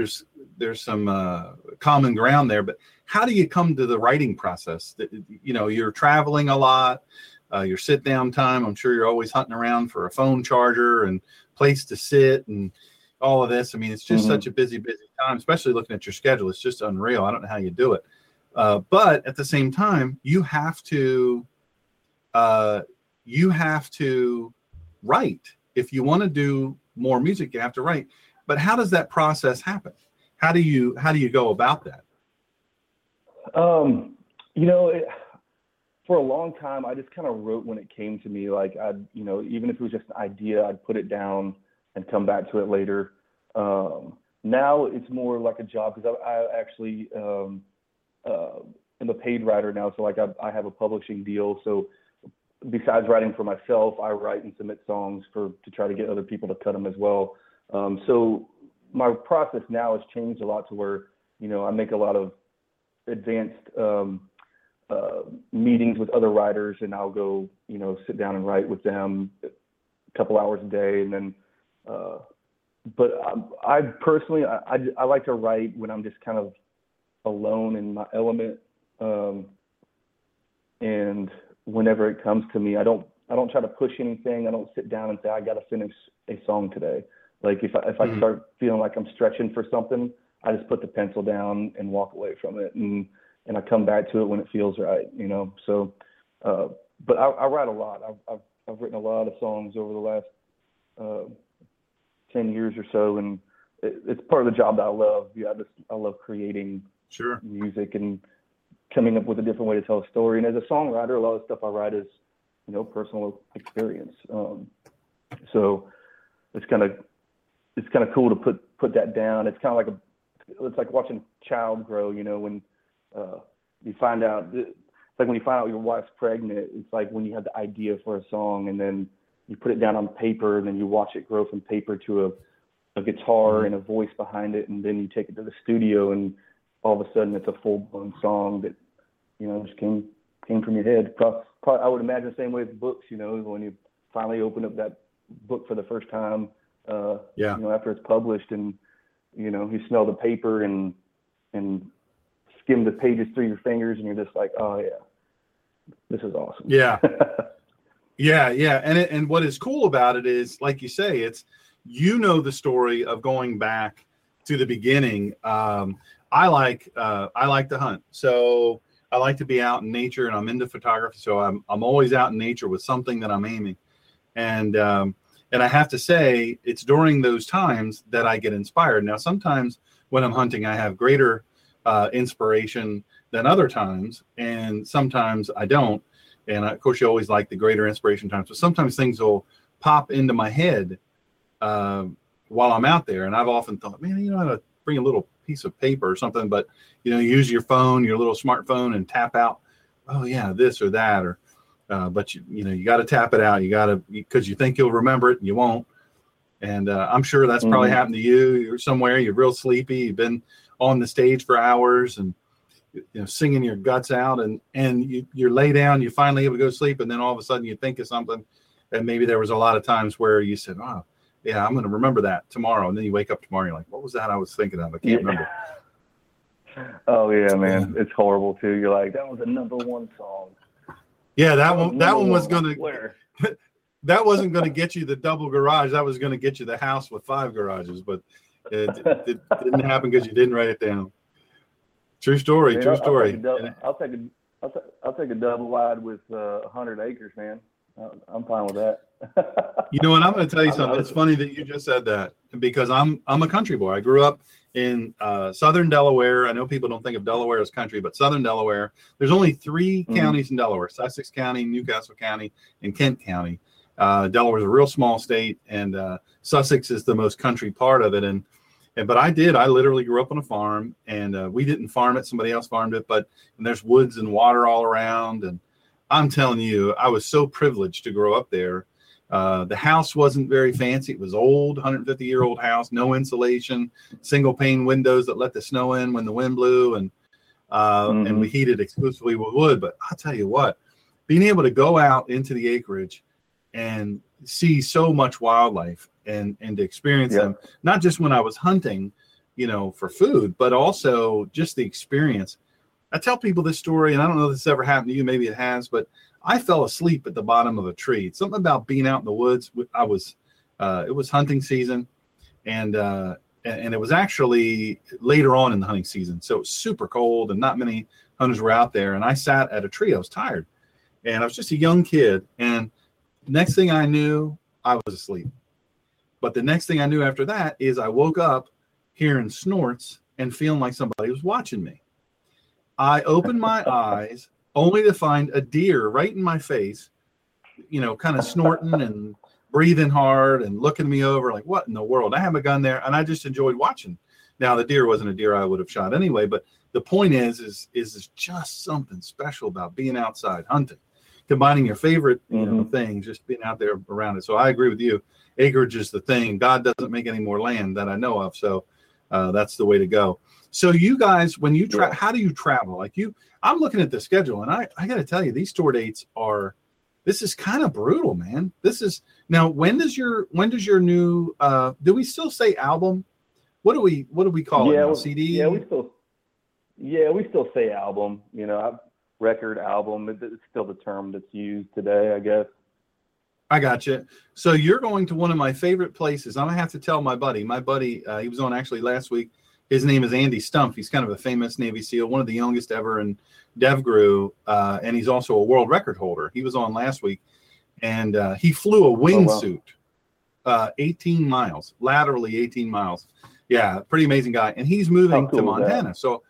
there's there's some uh, common ground there. But how do you come to the writing process? You know you're traveling a lot, uh, your sit down time. I'm sure you're always hunting around for a phone charger and place to sit and all of this. I mean, it's just mm-hmm. such a busy, busy time, especially looking at your schedule. It's just unreal. I don't know how you do it. Uh, but at the same time, you have to uh, you have to write if you want to do more music. You have to write. But how does that process happen? How do you how do you go about that? Um, you know, it, for a long time, I just kind of wrote when it came to me. Like I'd, you know, even if it was just an idea, I'd put it down and come back to it later. Um, now it's more like a job because I, I, actually um, uh, am a paid writer now. So like I, I have a publishing deal. So besides writing for myself, I write and submit songs for to try to get other people to cut them as well. Um, so my process now has changed a lot to where, you know, I make a lot of advanced um, uh, meetings with other writers and I'll go, you know, sit down and write with them a couple hours a day. And then, uh, but I, I personally, I, I, I, like to write when I'm just kind of alone in my element. Um, and whenever it comes to me, I don't, I don't try to push anything. I don't sit down and say, I got to finish a song today. Like if I, if mm-hmm. I start feeling like I'm stretching for something, I just put the pencil down and walk away from it, and and I come back to it when it feels right, you know. So, uh, but I, I write a lot. I've, I've I've written a lot of songs over the last uh, ten years or so, and it, it's part of the job that I love. Yeah, I just I love creating sure music and coming up with a different way to tell a story. And as a songwriter, a lot of stuff I write is you know personal experience. Um, so it's kind of it's kind of cool to put put that down. It's kind of like a it's like watching a child grow. You know, when uh, you find out it's like when you find out your wife's pregnant. It's like when you have the idea for a song and then you put it down on paper and then you watch it grow from paper to a a guitar mm-hmm. and a voice behind it, and then you take it to the studio and all of a sudden it's a full blown song that you know just came came from your head. Probably, I would imagine the same way with books. You know, when you finally open up that book for the first time uh, yeah. You know, after it's published, and you know, you smell the paper and and skim the pages through your fingers, and you're just like, oh yeah, this is awesome. Yeah. (laughs) Yeah, yeah, and it, and what is cool about it is, like you say, it's you know the story of going back to the beginning. Um, I like uh, I like to hunt, so I like to be out in nature, and I'm into photography, so I'm I'm always out in nature with something that I'm aiming, and um, and I have to say, it's during those times that I get inspired. Now, sometimes when I'm hunting, I have greater uh, inspiration than other times, and sometimes I don't and of course you always like the greater inspiration times but sometimes things will pop into my head uh, while i'm out there and i've often thought man you know how to bring a little piece of paper or something but you know use your phone your little smartphone and tap out oh yeah this or that or uh, but you you know you got to tap it out. You got to because you think you'll remember it and you won't. And uh, i'm sure that's probably Mhm. happened to you. You're somewhere you're real sleepy you've been on the stage for hours and you know singing your guts out and and you, you're lay down you're finally able to go to sleep and then all of a sudden you think of something and maybe there was a lot of times where you said oh yeah i'm going to remember that tomorrow. And then you wake up tomorrow you're like what was that i was thinking of? I can't remember. Oh yeah, man, it's horrible too. You're like, that was the number one song. Yeah that one that one was going to Where? that wasn't going to get you the double garage that was going to get you the house with five garages but it, it (laughs) didn't happen because you didn't write it down true story Man, true I'll- I'll story take a I'll take a, I'll, ta- I'll take a double wide with uh, 100 acres, man. I'm fine with that. You know, what? I'm going to tell you (laughs) something. It's funny that you just said that because I'm I'm a country boy. I grew up in uh, southern Delaware. I know people don't think of Delaware as country, but southern Delaware. There's only 3 Mhm. counties in Delaware: Sussex County, New Castle County, and Kent County. Uh, is a real small state, and uh, Sussex is the most country part of it. And and but I did. I literally grew up on a farm, and uh, we didn't farm it. Somebody else farmed it. But and there's woods and water all around. And I'm telling you, I was so privileged to grow up there. Uh, the house wasn't very fancy. It was old, 150 year old house, no insulation, single pane windows that let the snow in when the wind blew, and uh, and Mhm. we heated exclusively with wood. But I'll tell you what, being able to go out into the acreage and see so much wildlife and and to experience Yeah. them, not just when I was hunting, you know, for food, but also just the experience. I tell people this story, and I don't know if this ever happened to you. Maybe it has, but I fell asleep at the bottom of a tree. Something about being out in the woods. I was, uh, it was hunting season, and uh, and and it was actually later on in the hunting season, so it was super cold, and not many hunters were out there. And I sat at a tree. I was tired, and I was just a young kid. And next thing I knew, I was asleep. But the next thing I knew after that is I woke up hearing snorts and feeling like somebody was watching me. I opened my (laughs) eyes only to find a deer right in my face, you know, kind of snorting and breathing hard and looking me over like, what in the world? I have a gun there and I just enjoyed watching. Now the deer wasn't a deer I would have shot anyway, but the point is, is, is there's just something special about being outside hunting, combining your favorite you know, things, just being out there around it. So I agree with you. Acreage is the thing. God doesn't make any more land that I know of. So uh, that's the way to go. So you guys, when you travel, how do you travel? Like you, I'm looking at the schedule, and I I got to tell you, these tour dates are. This is kind of brutal, man. This is now. When does your when does your new? uh Do we still say album? What do we what do we call it? yeah, Now? we- CD. Yeah, we still, yeah, we still say album. You know, I- record album. It's still the term that's used today, I guess. I got you. So you're going to one of my favorite places. I'm gonna have to tell my buddy. My buddy, uh, he was on actually last week. His name is Andy Stumpf. He's kind of a famous Navy SEAL, one of the youngest ever in DevGru, uh, and he's also a world record holder. He was on last week, and uh, he flew a wow. wingsuit, uh, 18 miles, laterally 18 miles. Yeah, pretty amazing guy. And he's moving cool to that? Montana. So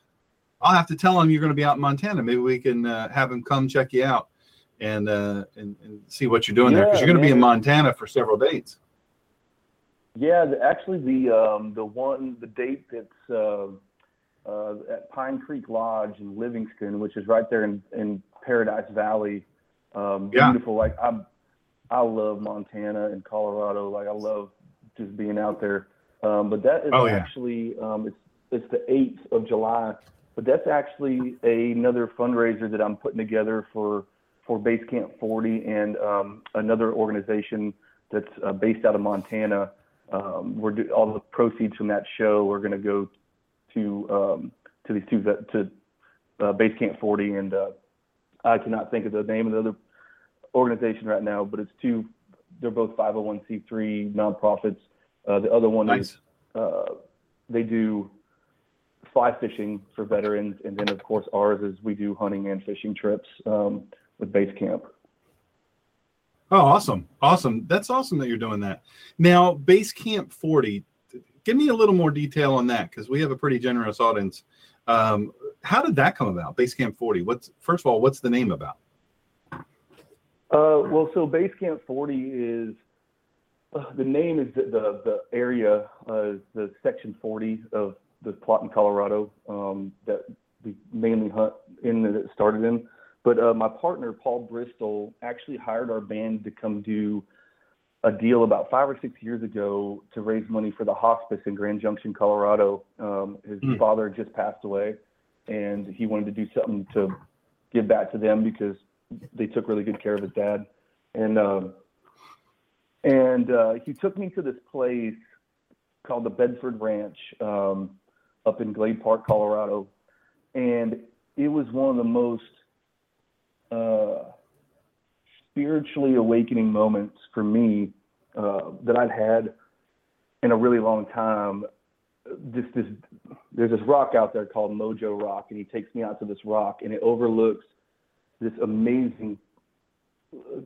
I'll have to tell him you're going to be out in Montana. Maybe we can uh, have him come check you out and uh, and, and see what you're doing there because you're going to be in. Montana for several dates. Yeah, the, actually, the um, the one the date that's uh, uh, at Pine Creek Lodge in Livingston, which is right there in, in Paradise Valley. Um, Yeah. Beautiful. Like I'm, I love Montana and Colorado. Like I love just being out there. Um, but that is Oh, yeah. actually um, it's it's the eighth of July. But that's actually a, another fundraiser that I'm putting together for for Base Camp 40 and um, another organization that's uh, based out of Montana. Um, we're do, all the proceeds from that show are going to go to um, to these two vet, to uh, Base Camp 40 and uh, I cannot think of the name of the other organization right now, but it's two. They're both 501c3 nonprofits. Uh, the other one Nice. is uh, they do fly fishing for veterans, and then of course ours is we do hunting and fishing trips um, with base camp. Oh, awesome. Awesome. That's awesome that you're doing that. Now, Base Camp 40, give me a little more detail on that because we have a pretty generous audience. Um, how did that come about? Base Camp 40. What's first of all, what's the name about? Uh, well, so Base Camp 40 is uh, the name is the the, the area, uh, the section 40 of the plot in Colorado um, that we mainly hunt in that it started in. But uh, my partner Paul Bristol actually hired our band to come do a deal about five or six years ago to raise money for the hospice in Grand Junction, Colorado. Um, his Hmm. father had just passed away, and he wanted to do something to give back to them because they took really good care of his dad. And um, and uh, he took me to this place called the Bedford Ranch um, up in Glade Park, Colorado, and it was one of the most spiritually awakening moments for me uh, that I've had in a really long time. This, this, there's this rock out there called Mojo Rock, and he takes me out to this rock, and it overlooks this amazing uh,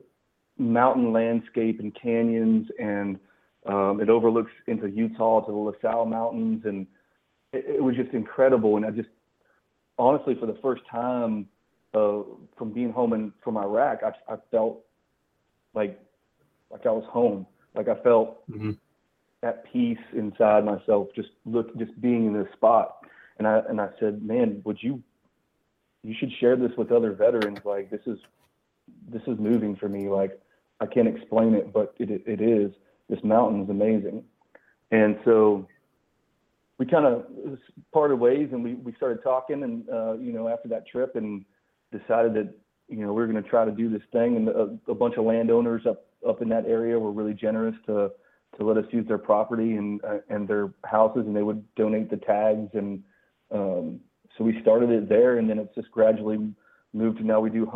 mountain landscape and canyons, and um, it overlooks into Utah to the La Sal Mountains, and it, it was just incredible. And I just, honestly, for the first time uh, from being home and from Iraq, I, I felt like like I was home. Like I felt Mhm. at peace inside myself, just look, just being in this spot. And I and I said, man, would you you should share this with other veterans. Like this is this is moving for me. Like I can't explain it, but it it is. This mountain is amazing. And so we kind of parted ways, and we we started talking, and uh, you know after that trip, and decided that you know we were going to try to do this thing, and a, a bunch of landowners up up in that area were really generous to to let us use their property and uh, and their houses, and they would donate the tags, and um, so we started it there, and then it's just gradually moved to now we do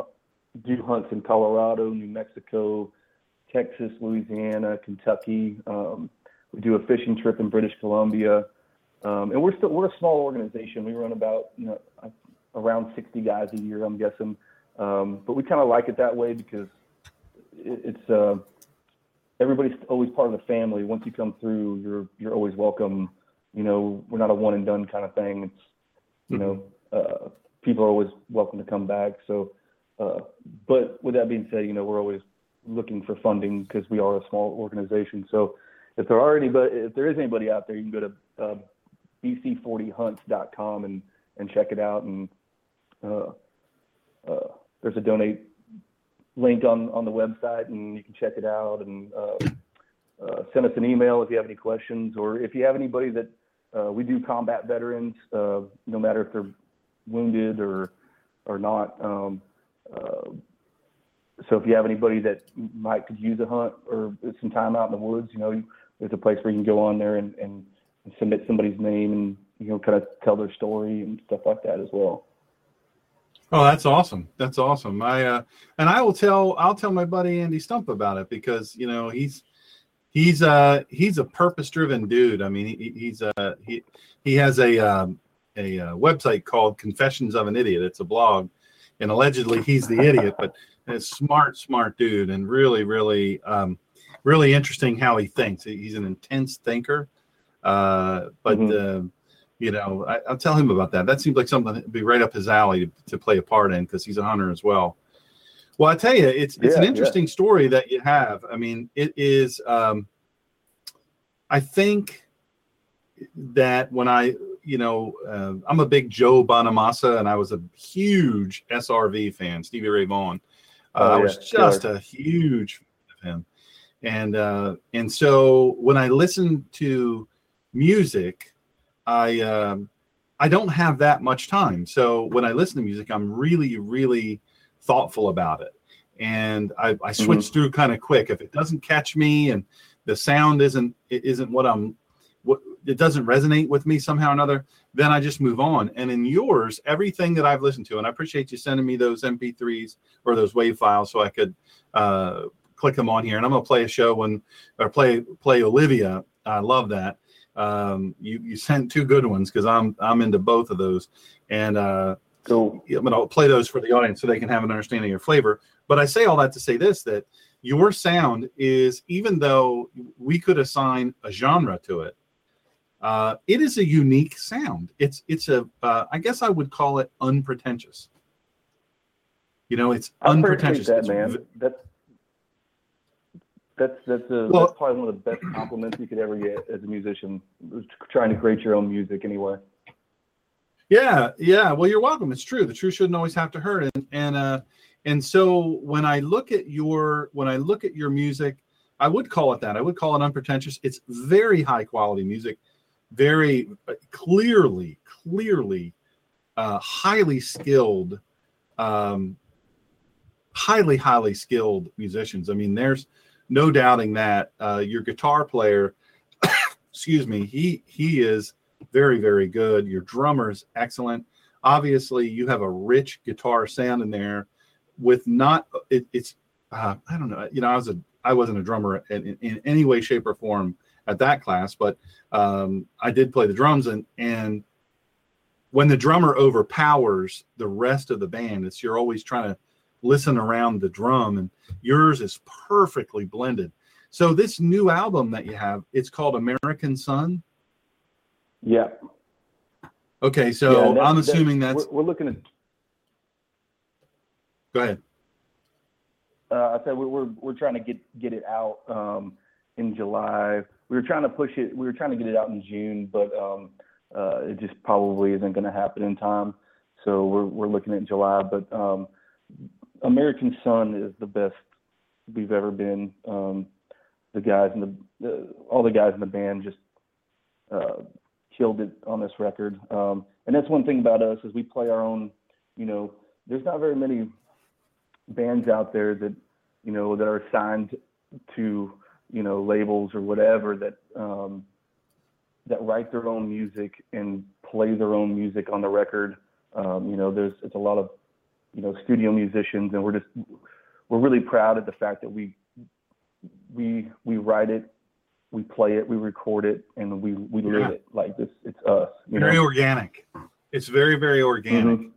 do hunts in Colorado, New Mexico, Texas, Louisiana, Kentucky. Um, we do a fishing trip in British Columbia, um, and we're still we're a small organization. We run about you know around 60 guys a year, I'm guessing. Um, but we kind of like it that way because it, it's uh, everybody's always part of the family. Once you come through, you're you're always welcome. You know, we're not a one and done kind of thing. It's you know, uh, people are always welcome to come back. So, uh, but with that being said, you know, we're always looking for funding because we are a small organization. So, if there are anybody, if there is anybody out there, you can go to uh, bc40hunts.com and and check it out. And uh, uh, there's a donate link on on the website, and you can check it out and uh, send us an email if you have any questions, or if you have anybody that we do combat veterans, no matter if they're wounded or or not. Um, so if you have anybody that might could use a hunt or some time out in the woods, you know, there's a place where you can go on there and, and, and submit somebody's name and you know kind of tell their story and stuff like that as well. Oh, that's awesome. That's awesome. I uh and I will tell I'll tell my buddy Andy Stumpf about it because you know he's he's uh he's a purpose driven dude. I mean he, he's uh he he has a um, a uh, website called Confessions of an Idiot. It's a blog, and allegedly he's the idiot, but a smart smart dude and really really um really interesting how he thinks. He's an intense thinker, uh, but. Mhm. Uh, you know, I, I'll tell him about that. That seems like something that'd be right up his alley to, to play a part in because he's a hunter as well. Well, I tell you, it's it's Yeah, an yeah. interesting story that you have. I mean, it is. Um, I think that when I, you know, uh, I'm a big Joe Bonamassa, and I was a huge SRV fan, Stevie Ray Vaughan. Uh, Oh, I was just killer. a huge fan of him, and uh, and so when I listen to music, I um, I don't have that much time. So when I listen to music, I'm really really thoughtful about it, and I, I switch through kind of quick. If it doesn't catch me and the sound isn't it isn't what I'm what it doesn't resonate with me somehow or another, then I just move on. And in yours, everything that I've listened to, and I appreciate you sending me those MP3s or those WAV files so I could uh, click them on here. And I'm gonna play a show when or play play Olivia. I love that. Um, you you sent two good ones because I'm I'm into both of those, and uh, So I'm gonna play those for the audience so they can have an understanding of your flavor. But I say all that to say this that your sound is even though we could assign a genre to it, uh, it is a unique sound. It's it's a uh, I guess I would call it unpretentious. You know, it's I unpretentious. that, It's man. That's that's that's a Well- that's probably one of the best compliments you could ever get as a musician. Trying to create your own music anyway. Yeah, yeah. Well, you're welcome. It's true. The truth shouldn't always have to hurt. And and uh and so when I look at your when I look at your music, I would call it that. I would call it unpretentious. It's very high quality music, very clearly, clearly, uh, highly skilled, um, highly, highly skilled musicians. I mean, there's no doubting that. Uh, your guitar player, (coughs) excuse me, he he is very, very good. Your drummer is excellent. Obviously, you have a rich guitar sound in there with not it, it's uh, I don't know. You know, I was a I wasn't a drummer in, in, in any way, shape, or form at that class, but um, I did play the drums and and when the drummer overpowers the rest of the band, it's you're always trying to listen around the drum, and yours is perfectly blended. So this new album that you have, it's called American Sun. Yeah. Okay, so Yeah, that- I'm assuming that's We're, we're looking at. go ahead. Uh, I said we're, we're we're trying to get get it out um, in July. We were trying to push it. We were trying to get it out in June, but um, uh, it just probably isn't going to happen in time. So we're we're looking at July. But um, American Sun is the best we've ever been. Um, the guys in the, the all the guys in the band just uh, killed it on this record. Um, and that's one thing about us is we play our own. You know, there's not very many bands out there that you know that are signed to you know labels or whatever that um, that write their own music and play their own music on the record. Um, you know, there's it's a lot of you know studio musicians, and we're just we're really proud of the fact that we we we write it, we play it, we record it, and we we Yeah. live it like this. It's us. You Very know? organic. It's very, very organic. Mhm.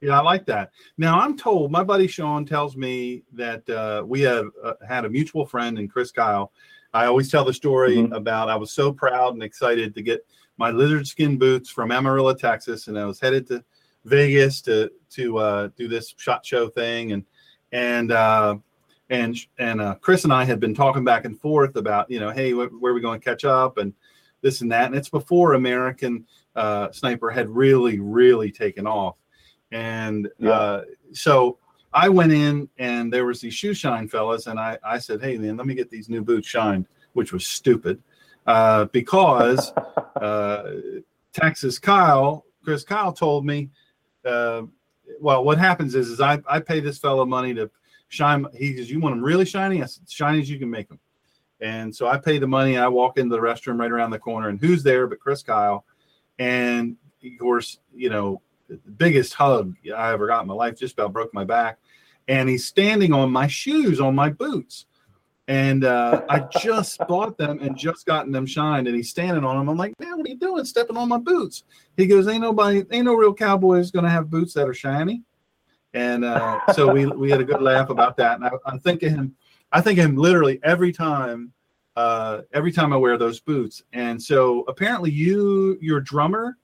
Yeah, I like that. Now, I'm told my buddy Sean tells me that uh, we have uh, had a mutual friend in Chris Kyle. I always tell the story Mhm. about I was so proud and excited to get my lizard skin boots from Amarillo, Texas, and I was headed to Vegas to to uh, do this shot show thing, and and uh, and and uh, Chris and I had been talking back and forth about you know, hey, wh- where are we going to catch up and this and that, and it's before American uh, Sniper had really, really taken off. And Yeah. uh, so I went in and there was these shoe shine fellas, and I, I said, Hey man, let me get these new boots shined, which was stupid. Uh, because (laughs) uh, Texas Kyle, Chris Kyle told me, uh, well, what happens is, is I, I pay this fellow money to shine. He says, you want them really shiny? I said, shiny as you can make them. And so I pay the money. I walk into the restroom right around the corner, and who's there but Chris Kyle? And of course, you know, the biggest hug I ever got in my life, just about broke my back. And he's standing on my shoes, on my boots. And uh, I just bought them and just gotten them shined. And he's standing on them. I'm like, man, what are you doing? Stepping on my boots. He goes, ain't nobody, ain't no real cowboys to have boots that are shiny. And uh, so we, we had a good laugh about that. And I, I'm thinking him, I think him literally every time, uh, every time I wear those boots. And so apparently you, your drummer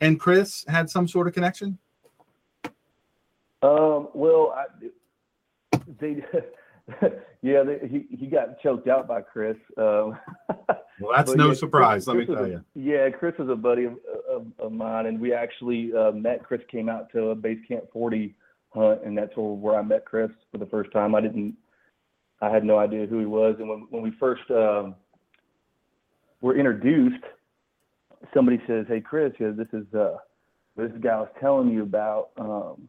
and Chris had some sort of connection. Um, well, I, they, (laughs) (laughs) yeah, they, he he got choked out by Chris. Um, (laughs) Well, that's no yeah, surprise. Chris- let me Chris tell you. a- Yeah, Chris was a buddy of, of, of mine, and we actually uh, met. Chris came out to a Base Camp 40 hunt, and that's where, where I met Chris for the first time. I didn't, I had no idea who he was, and when when we first um, were introduced, somebody says, "Hey, Chris, this is uh, this guy I was telling you about. Um,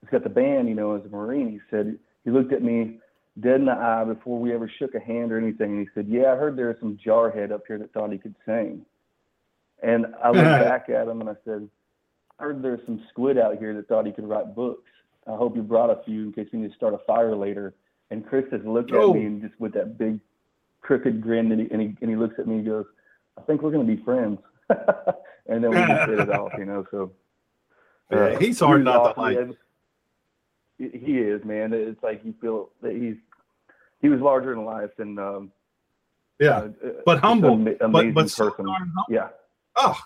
he's got the band, you know, as a Marine." He said he looked at me dead in the eye before we ever shook a hand or anything. And he said, "Yeah, I heard there was some jarhead up here that thought he could sing." And I looked (laughs) back at him and I said, "I heard there's some squid out here that thought he could write books. I hope you brought a few in case we need to start a fire later." And Chris just looked Oh. at me and just with that big crooked grin, and he, and he and he looks at me and goes, "I think we're gonna be friends." (laughs) and then we just hit it off, you know. So (laughs) Yeah, uh, he's hard he was not to like. He is, man. It's like you feel that he's he was larger than life and um, Yeah, uh, but humble, an ama- but amazing but so person. darn humble. Yeah, Oh,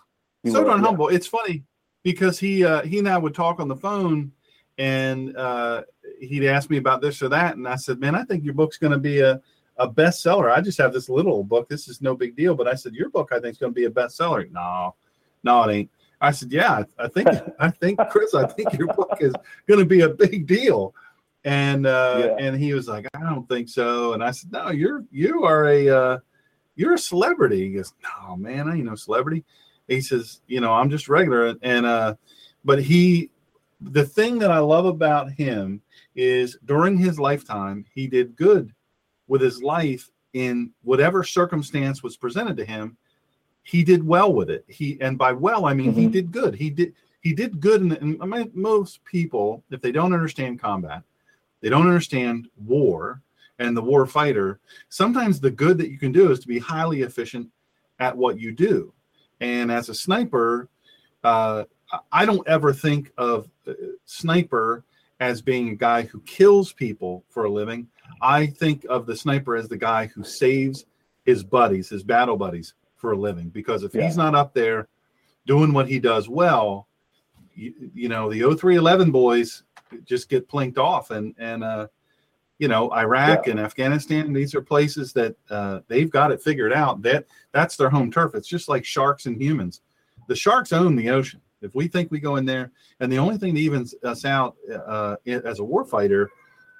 he so was, darn yeah. humble. It's funny because he uh, he and I would talk on the phone, and uh, he'd ask me about this or that, and I said, "Man, I think your book's going to be a a bestseller. I just have this little book. This is no big deal." But I said, "Your book, I think, is going to be a bestseller." No, no, it ain't. I said, "Yeah, I think I think Chris, I think your book is going to be a big deal." And uh, Yeah. and he was like, "I don't think so." And I said, "No, you're you are a uh, you're a celebrity." He goes, "No, man, I ain't no celebrity." he says, you know, I'm just regular. And, uh, but he, the thing that I love about him is during his lifetime, he did good with his life in whatever circumstance was presented to him. He did well with it. He, and by well, I mean, he Mhm. did good. He did, he did good. And, and I mean, most people, if they don't understand combat, they don't understand war and the war fighter. Sometimes the good that you can do is to be highly efficient at what you do. And as a sniper, uh, I don't ever think of uh, sniper as being a guy who kills people for a living. I think of the sniper as the guy who saves his buddies, his battle buddies, for a living. Because if he's not up there doing what he does well, you, you know, the 0311 boys just get plinked off. And, and, uh, you know, Iraq Yeah. and Afghanistan, these are places that uh, they've got it figured out. That that's their home turf. It's just like sharks and humans. The sharks own the ocean. If we think we go in there, and the only thing that evens us out uh, as a warfighter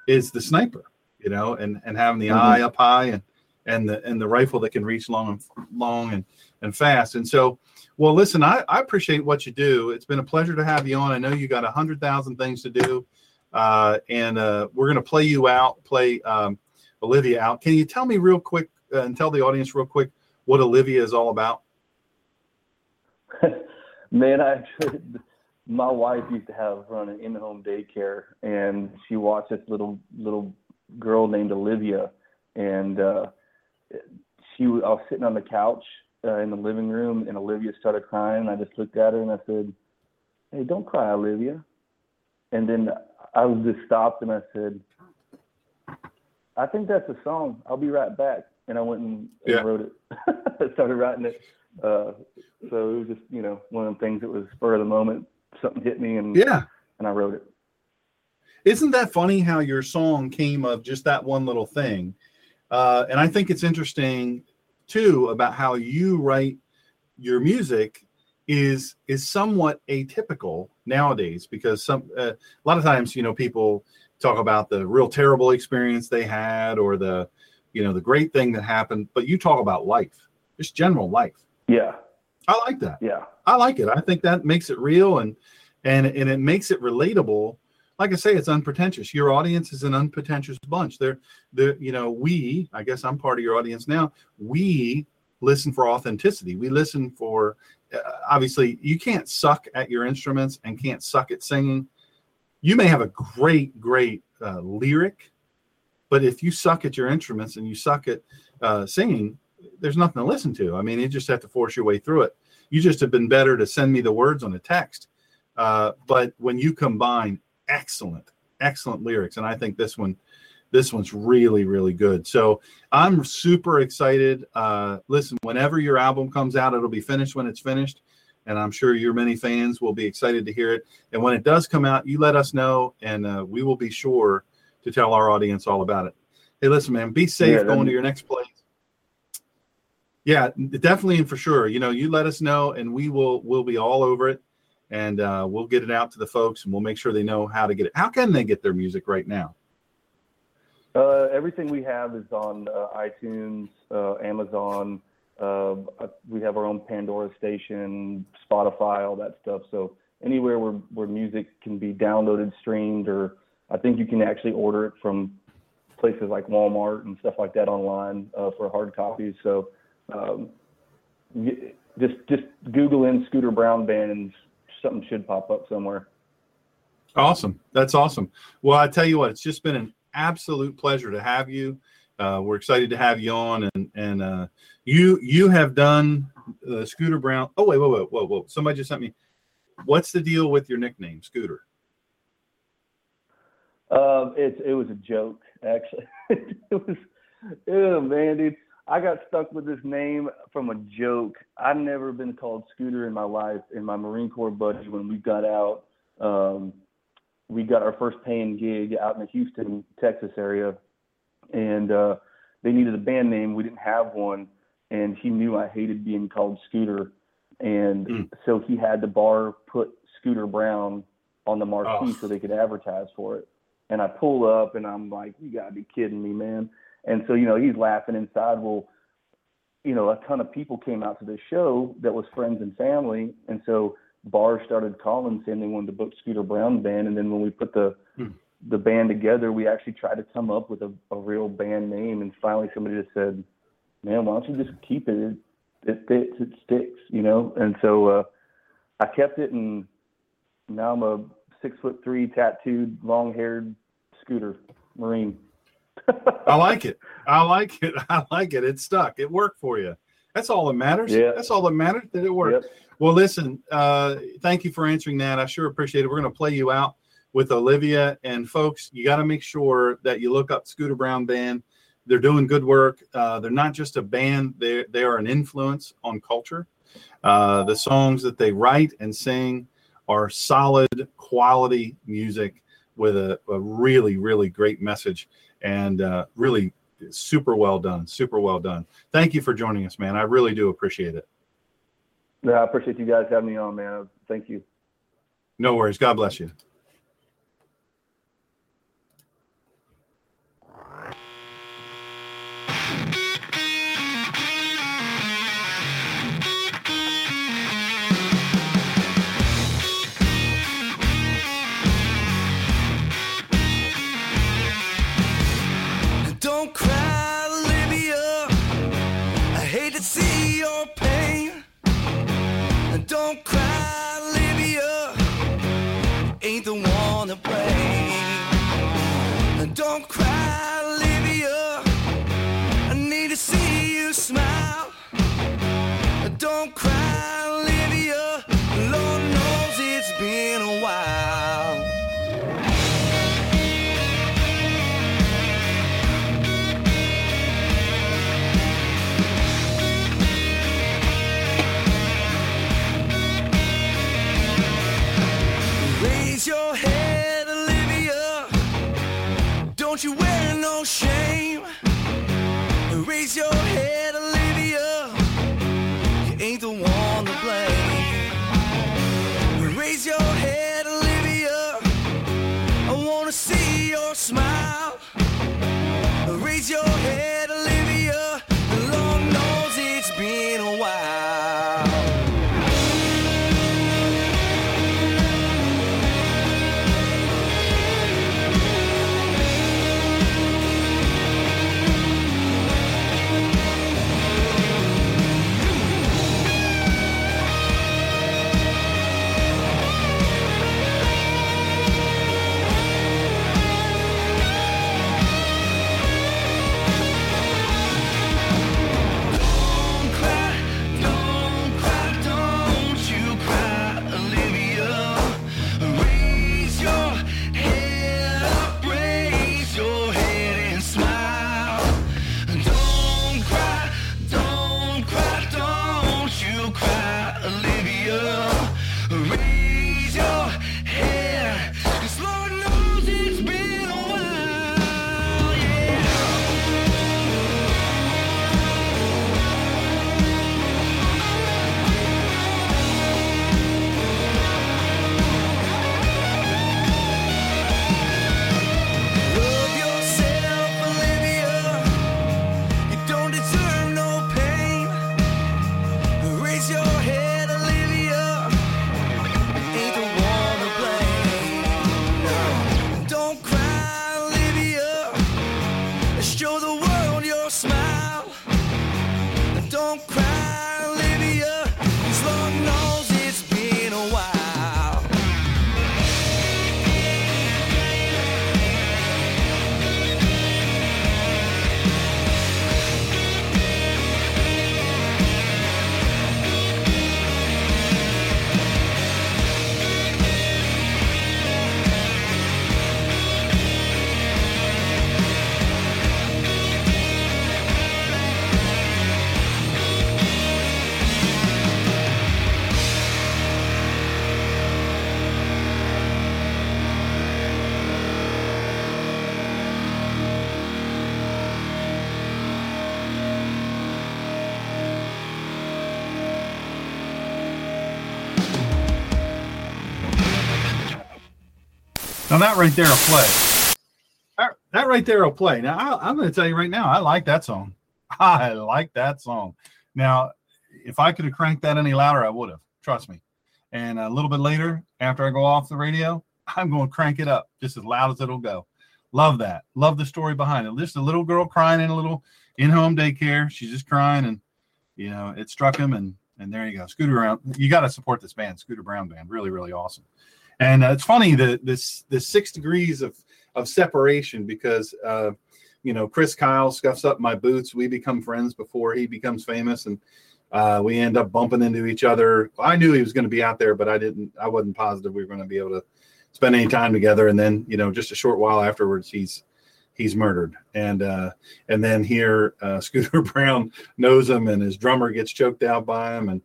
is the sniper, you know, and and having the Mhm. eye up high and and the and the rifle that can reach long and long and and fast. And so, well, listen, I, I appreciate what you do. It's been a pleasure to have you on. I know you got a hundred thousand things to do, uh, and uh, we're to play you out, play um, Olivia out. Can you tell me real quick uh, and tell the audience real quick what Olivia is all about? (laughs) Man, I my wife used to have run an in-home daycare, and she watched this little little girl named Olivia, and uh, she was, I was sitting on the couch uh, in the living room, and Olivia started crying, and I just looked at her and I said, "Hey, don't cry, Olivia." And then I was just stopped, and I said, "I think that's a song. I'll be right back." And I went and, and wrote it. (laughs) I started writing it. Uh, so it was just, you know, one of the things that was spur of the moment. Something hit me and Yeah. and I wrote it. Isn't that funny how your song came of just that one little thing? Uh, and I think it's interesting too about how you write your music is is somewhat atypical nowadays because some uh, a lot of times you know people talk about the real terrible experience they had or the you know the great thing that happened but you talk about life just general life Yeah, i like that yeah, I like it. I think that makes it real and and and it makes it relatable. Like I say, it's unpretentious. Your audience is an unpretentious bunch. They're they're, you know we. I guess I'm part of your audience now. We listen for authenticity. We listen for uh, obviously you can't suck at your instruments and can't suck at singing. You may have a great great uh, lyric, but if you suck at your instruments and you suck at uh, singing, there's nothing to listen to. I mean, you just have to force your way through it you just have been better to send me the words on a text. Uh, but when you combine excellent, excellent lyrics, and I think this one, this one's really, really good. So I'm super excited. Uh, listen, whenever your album comes out, it'll be finished when it's finished, and I'm sure your many fans will be excited to hear it. And when it does come out, you let us know, and uh, we will be sure to tell our audience all about it. Hey, listen, man, be safe Yeah, going to your next place. Yeah, definitely and for sure. You know, you let us know, and we will we'll be all over it, and uh, we'll get it out to the folks, and we'll make sure they know how to get it. How can they get their music right now? Uh, everything we have is on uh, iTunes, uh, Amazon. Uh, we have our own Pandora station, Spotify, all that stuff. So anywhere where, where music can be downloaded, streamed, or I think you can actually order it from places like Walmart and stuff like that online uh, for hard copies. So um, just just Google in Scooter Brown Band and something should pop up somewhere. Awesome. That's awesome. Well, I tell you what, it's just been an absolute pleasure to have you. Uh, we're excited to have you on, and and uh, you you have done uh, Scooter Brown. Oh wait, whoa, whoa, whoa, whoa! Somebody just sent me. What's the deal with your nickname, Scooter? Um, it it was a joke actually. (laughs) it was, oh man, dude. I got stuck with this name from a joke. I've never been called Scooter in my life. And my Marine Corps buddy, when we got out, um, we got our first paying gig out in the Houston, Texas area, and uh, they needed a band name. We didn't have one, and he knew I hated being called Scooter, and mm. so he had the bar put Scooter Brown on the marquee oh. so they could advertise for it. And I pull up and I'm like, you gotta be kidding me, man. And so, you know, he's laughing inside. Well, you know, a ton of people came out to this show that was friends and family. And so bars started calling saying they wanted to book Scooter Brown band. And then when we put the hmm. the band together, we actually tried to come up with a, a real band name. And finally somebody just said, Man, why don't you just keep it? It, it fits, it sticks, you know? And so uh I kept it and now I'm a six foot three, tattooed, long haired scooter marine. (laughs) I like it. I like it. (laughs) I like it. It stuck. It worked for you. That's all that matters. Yeah. That's all that matters that it worked. Yep. Well, listen, uh, thank you for answering that. I sure appreciate it. We're going to play you out with Olivia. And folks, you got to make sure that you look up Scooter Brown Band. They're doing good work. Uh, they're not just a band, they, they are an influence on culture. Uh, the songs that they write and sing are solid quality music with a, a really, really great message and uh, really super well done. Super well done. Thank you for joining us, man. I really do appreciate it. Yeah, I appreciate you guys having me on, man. Thank you. No worries. God bless you. Don't cry, Olivia ain't the one to blame. Don't cry, Olivia. I need to see you smile. Don't cry. your head. That right there will play. That, right there will play. Now I, I'm going to tell you right now, I like that song. (laughs) I like that song. Now, if I could have cranked that any louder, I would have. Trust me. And a little bit later, after I go off the radio, I'm going to crank it up just as loud as it'll go. Love that. Love the story behind it. Just a little girl crying in a little in-home daycare. She's just crying, and you know it struck him, and and there you go. Scooter Brown. You got to support this band, Scooter Brown Band. Really, really awesome. And uh, it's funny that this the six degrees of of separation because uh, you know Chris Kyle scuffs up my boots. We become friends before he becomes famous, and uh, we end up bumping into each other. I knew he was going to be out there, but I didn't. I wasn't positive we were going to be able to spend any time together. And then you know, just a short while afterwards, he's he's murdered. And uh, and then here, uh, (laughs) Scooter Brown knows him, and his drummer gets choked out by him, and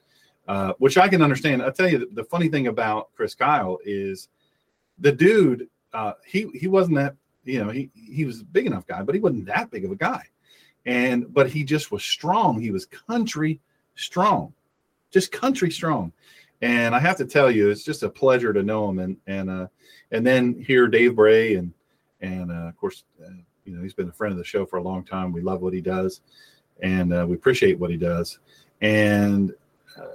uh, which I can understand. I tell you, the, the funny thing about Chris Kyle is the dude. Uh, he he wasn't that you know he he was a big enough guy, but he wasn't that big of a guy. And but he just was strong. He was country strong, just country strong. And I have to tell you, it's just a pleasure to know him. And and uh, and then hear Dave Bray and and uh, of course, uh, you know he's been a friend of the show for a long time. We love what he does, and uh, we appreciate what he does. And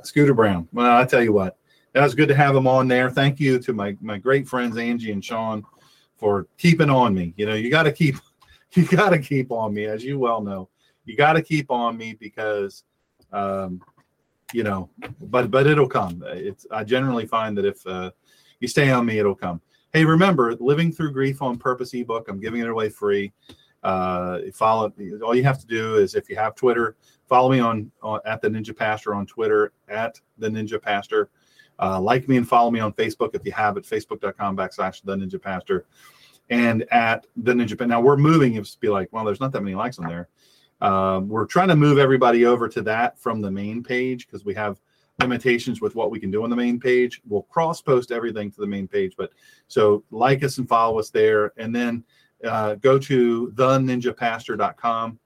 Scooter Brown. Well, I tell you what, that was good to have him on there. Thank you to my my great friends Angie and Sean for keeping on me. You know, you got to keep (laughs) you got to keep on me, as you well know. You got to keep on me because, um, you know, but but it'll come. It's I generally find that if uh, you stay on me, it'll come. Hey, remember, living through grief on purpose ebook. I'm giving it away free. Uh, follow. All you have to do is if you have Twitter, follow me on, on at the Ninja Pastor on Twitter at the Ninja Pastor. Uh, like me and follow me on Facebook if you have it. Facebook.com backslash the Ninja Pastor and at the Ninja. Now we're moving. It's be like, well, there's not that many likes on there. Um, we're trying to move everybody over to that from the main page because we have limitations with what we can do on the main page. We'll cross post everything to the main page, but so like us and follow us there, and then uh, go to theninjapastor.com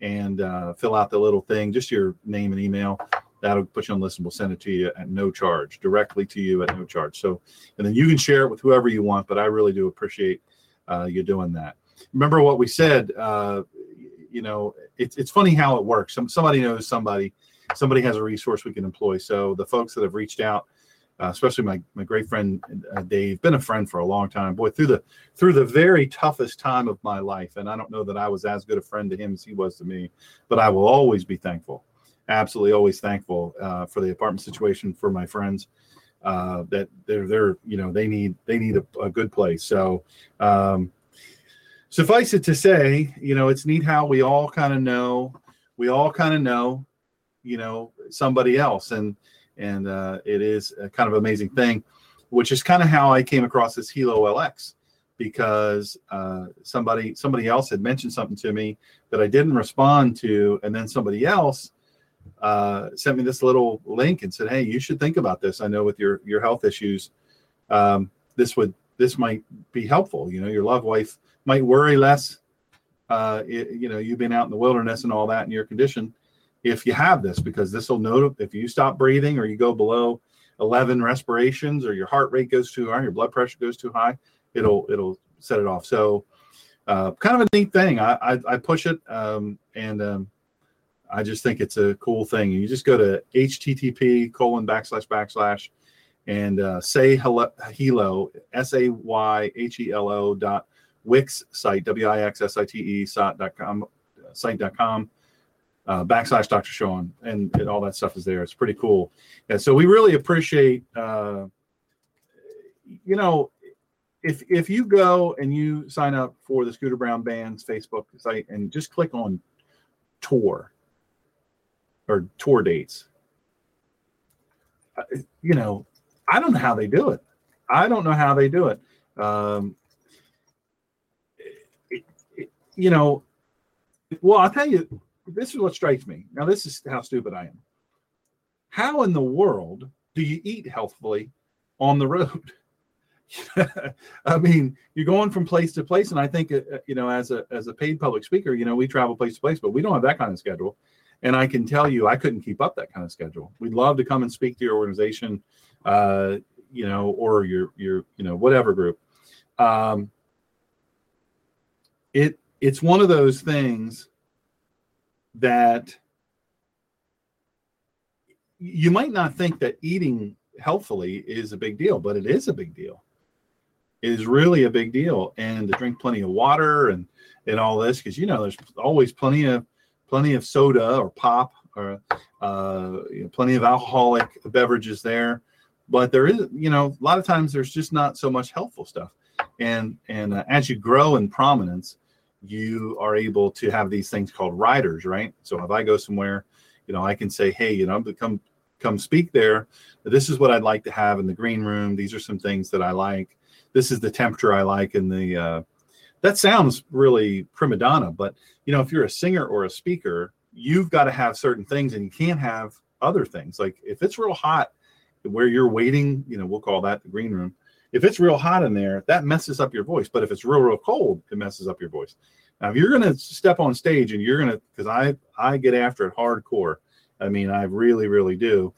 and uh, fill out the little thing, just your name and email. That'll put you on the list, and we'll send it to you at no charge, directly to you at no charge. So, and then you can share it with whoever you want. But I really do appreciate uh, you doing that. Remember what we said. Uh, you know, it's it's funny how it works. Some somebody knows somebody, somebody has a resource we can employ. So the folks that have reached out, uh, especially my my great friend uh, Dave, been a friend for a long time. Boy, through the through the very toughest time of my life, and I don't know that I was as good a friend to him as he was to me, but I will always be thankful. Absolutely, always thankful uh, for the apartment situation for my friends. Uh, that they're they're you know they need they need a, a good place. So um, suffice it to say, you know, it's neat how we all kind of know, we all kind of know, you know, somebody else, and and uh, it is a kind of amazing thing, which is kind of how I came across this Hilo LX because uh, somebody somebody else had mentioned something to me that I didn't respond to, and then somebody else uh, sent me this little link and said, "Hey, you should think about this. I know with your your health issues, um, this would this might be helpful. You know, your loved wife might worry less. Uh, it, you know, you've been out in the wilderness and all that in your condition. If you have this, because this will note if you stop breathing or you go below 11 respirations or your heart rate goes too high, your blood pressure goes too high, it'll it'll set it off. So, uh, kind of a neat thing. I I, I push it um, and um, I just think it's a cool thing. You just go to http colon backslash backslash and uh, say hello, S A Y H E L O dot Wix site, W I X S I T E dot com site dot site.com. uh, backslash Dr. Sean, and, and, all that stuff is there. It's pretty cool. And so we really appreciate, uh, you know, if if you go and you sign up for the Scooter Brown Band's Facebook site and just click on tour or tour dates, uh, you know, I don't know how they do it. I don't know how they do it. Um, it, it you know, well, I'll tell you, this is what strikes me. Now, this is how stupid I am. How in the world do you eat healthfully on the road? (laughs) I mean, you're going from place to place, and I think uh, uh, you know, as a as a paid public speaker, you know, we travel place to place, but we don't have that kind of schedule. And I can tell you, I couldn't keep up that kind of schedule. We'd love to come and speak to your organization, uh, you know, or your your you know whatever group. Um, it it's one of those things that you might not think that eating healthfully is a big deal, but it is a big deal. It is really a big deal, and to drink plenty of water and and all this because you know there's always plenty of plenty of soda or pop or uh, you know, plenty of alcoholic beverages there, but there is you know a lot of times there's just not so much helpful stuff, and and uh, as you grow in prominence, you are able to have these things called riders, right? So if I go somewhere, you know, I can say, hey, you know, come come speak there. This is what I'd like to have in the green room. These are some things that I like. This is the temperature I like in the. Uh, that sounds really prima donna, but you know, if you're a singer or a speaker, you've got to have certain things, and you can't have other things. Like if it's real hot, where you're waiting, you know, we'll call that the green room if it's real hot in there, that messes up your voice. But if it's real, real cold, it messes up your voice. Now, if you're going to step on stage and you're going to, because I I get after it hardcore. I mean, I really, really do.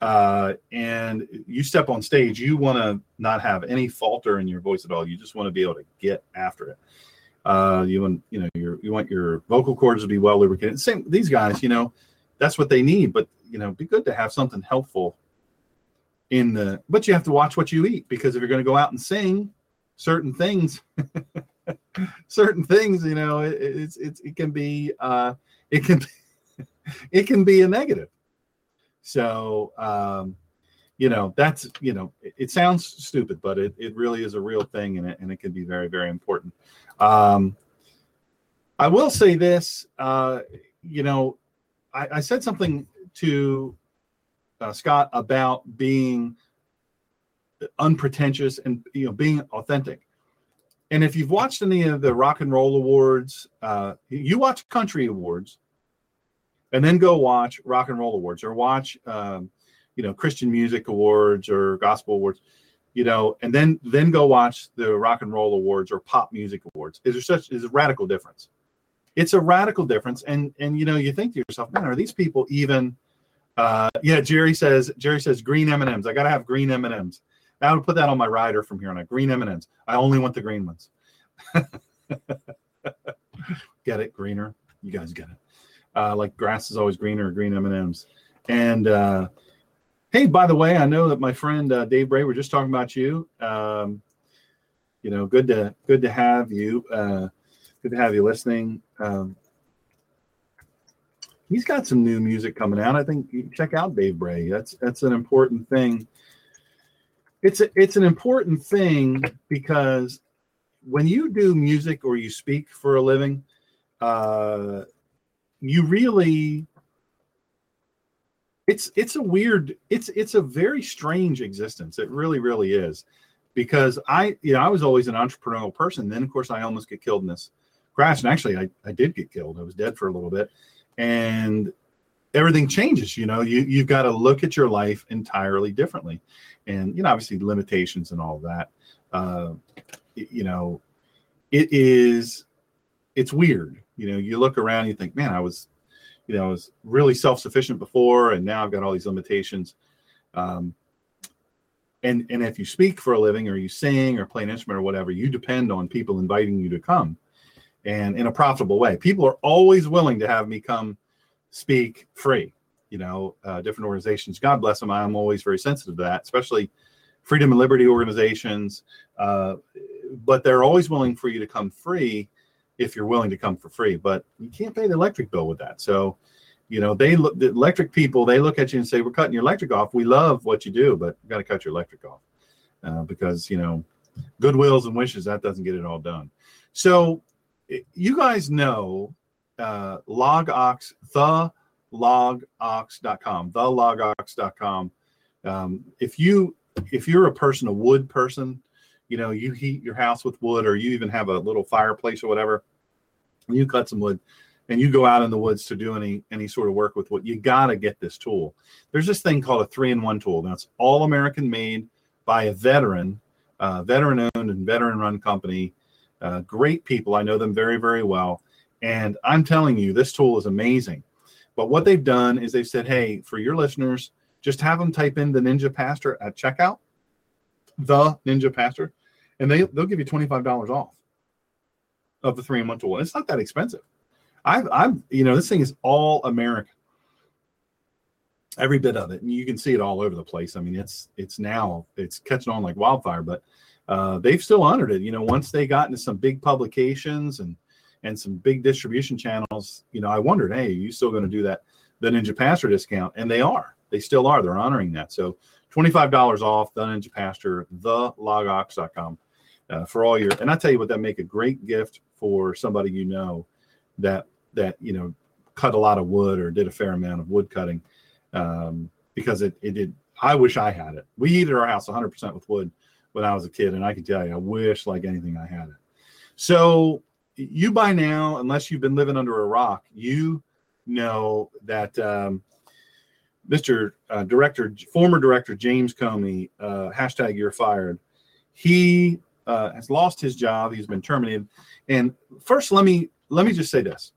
Uh, and you step on stage, you want to not have any falter in your voice at all. You just want to be able to get after it. Uh, you want, you know, your you want your vocal cords to be well lubricated. Same these guys, you know, that's what they need. But you know, be good to have something helpful in the but you have to watch what you eat because if you're going to go out and sing certain things (laughs) certain things you know it, it's, it's it can be uh it can be, (laughs) it can be a negative. So um you know that's you know it, it, sounds stupid but it, it really is a real thing and it, and it can be very very important. Um i will say this uh you know i, I said something to uh, Scott about being unpretentious and you know being authentic. And if you've watched any of the rock and roll awards, uh, you watch country awards, and then go watch rock and roll awards or watch um, you know Christian music awards or gospel awards, you know, and then then go watch the rock and roll awards or pop music awards. Is there such is a radical difference? It's a radical difference, and and you know you think to yourself, man, are these people even uh, yeah, Jerry says Jerry says green M and M's. I gotta have green M and M's. I would put that on my rider from here on out. Green M and M's. I only want the green ones. (laughs) get it? Greener. You guys get it. Uh, like grass is always greener. Green M and M's. And uh, hey, by the way, I know that my friend uh, Dave Bray. We're just talking about you. Um, you know, good to good to have you. Uh, good to have you listening. Um, he's got some new music coming out. I think you check out Dave Bray. That's that's an important thing. It's a, it's an important thing because when you do music or you speak for a living, uh, you really it's it's a weird it's it's a very strange existence. It really really is because I you know I was always an entrepreneurial person. Then of course I almost get killed in this crash, and actually I I did get killed. I was dead for a little bit and everything changes you know? You you've got to look at your life entirely differently. And you know obviously limitations and all that uh, you know it is it's weird. You know you look around you think man i was you know i was really self-sufficient before and now i've got all these limitations. Um, and and if you speak for a living or you sing or play an instrument or whatever you depend on people inviting you to come and in a profitable way. People are always willing to have me come speak free. You know, uh, different organizations. God bless them. I'm always very sensitive to that, especially freedom and liberty organizations. Uh, but they're always willing for you to come free if you're willing to come for free. But you can't pay the electric bill with that. So, you know, they look the electric people. They look at you and say, "We're cutting your electric off. We love what you do, but we got to cut your electric off uh, because you know, goodwills and wishes that doesn't get it all done." So, you guys know uh, logox the logox.com the logox.com um, if you if you're a person a wood person you know you heat your house with wood or you even have a little fireplace or whatever and you cut some wood and you go out in the woods to do any any sort of work with wood you got to get this tool. There's this thing called a three-in-one tool. It's all american made by a veteran uh, veteran owned and veteran run company uh, great people. I know them very very well. And i'm telling you this tool is amazing. But what they've done is they've said hey for your listeners just have them type in the ninja pastor at checkout the ninja pastor and they they'll give you $25 off of the three in one tool it's not that expensive. I've i've you know this thing is all american. Every bit of it. And you can see it all over the place. I mean it's it's now it's catching on like wildfire but uh, they've still honored it. You know once they got into some big publications and and some big distribution channels you know i wondered hey are you still going to do that the ninja pastor discount? And they are. They still are. They're honoring that. So $25 off the ninja pastor the logox.com uh, for all your and i tell you what that make a great gift for somebody you know that that you know cut a lot of wood or did a fair amount of wood cutting um, because it, it did i wish i had it. We heated our house 100% with wood when i was a kid and i can tell you i wish like anything i had it so you by now unless you've been living under a rock you know that um, mr uh, director former director james comey uh, hashtag you're fired he uh, has lost his job. He's been terminated. And first, let me let me just say this.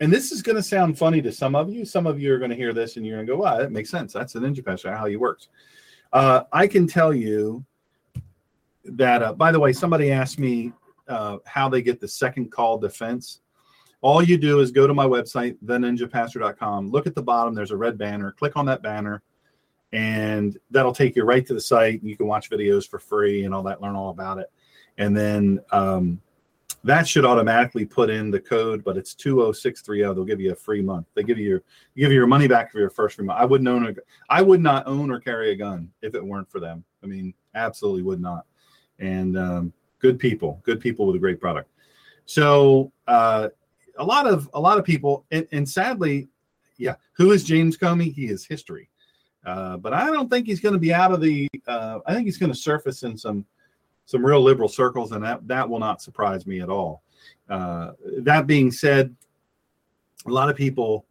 And this is going to sound funny to some of you. Some of you are going to hear this and you're going to go, "Wow, that makes sense. That's an ninja pastor. How he works." Uh, I can tell you that. Uh, by the way, somebody asked me uh, how they get the second call defense. All you do is go to my website, theninjapastor.com. Look at the bottom. There's a red banner. Click on that banner and that'll take you right to the site. You can watch videos for free and all that, learn all about it. And then um, that should automatically put in the code, but it's 20630. They'll give you a free month. They give you your give you your money back for your first free month. I wouldn't own a I would not own or carry a gun if it weren't for them. I mean, absolutely would not. And um, good people, good people with a great product. So uh, a lot of a lot of people, and, and sadly, yeah, who is James Comey? He is history. Uh, but I don't think he's going to be out of the. Uh, I think he's going to surface in some some real liberal circles, and that that will not surprise me at all. Uh, that being said, a lot of people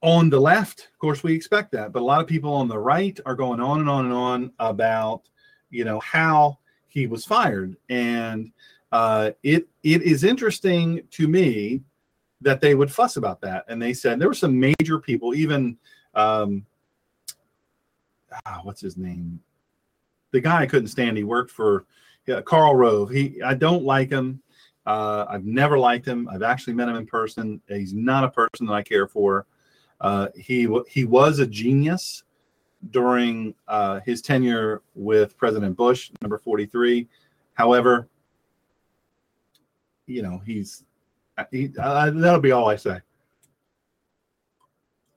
on the left, of course, we expect that, but a lot of people on the right are going on and on and on about you know how he was fired, and uh, it it is interesting to me that they would fuss about that, and they said there were some major people, even um, ah, what's his name? The guy I couldn't stand. He worked for yeah, Karl Rove. He, I don't like him. Uh, I've never liked him. I've actually met him in person. He's not a person that I care for. Uh, he he was a genius during uh, his tenure with President Bush, number 43. However, you know, he's he, uh, that'll be all I say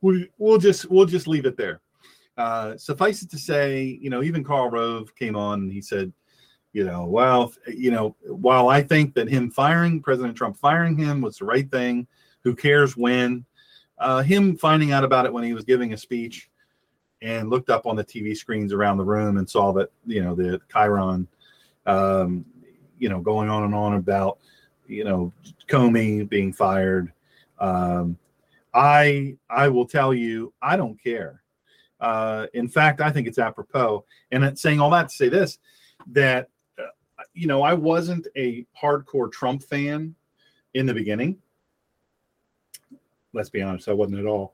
we, we'll just we'll just leave it there. Uh, suffice it to say, you know, even Karl Rove came on and he said, you know, well, you know, while I think that him firing President Trump firing him was the right thing, who cares when? Uh, him finding out about it when he was giving a speech and looked up on the TV screens around the room and saw that you know the chyron, um, you know, going on and on about you know Comey being fired. Um, I I will tell you, I don't care. Uh, in fact, I think it's apropos. And saying all that to say this, that uh, you know, I wasn't a hardcore Trump fan in the beginning. Let's be honest, I wasn't at all.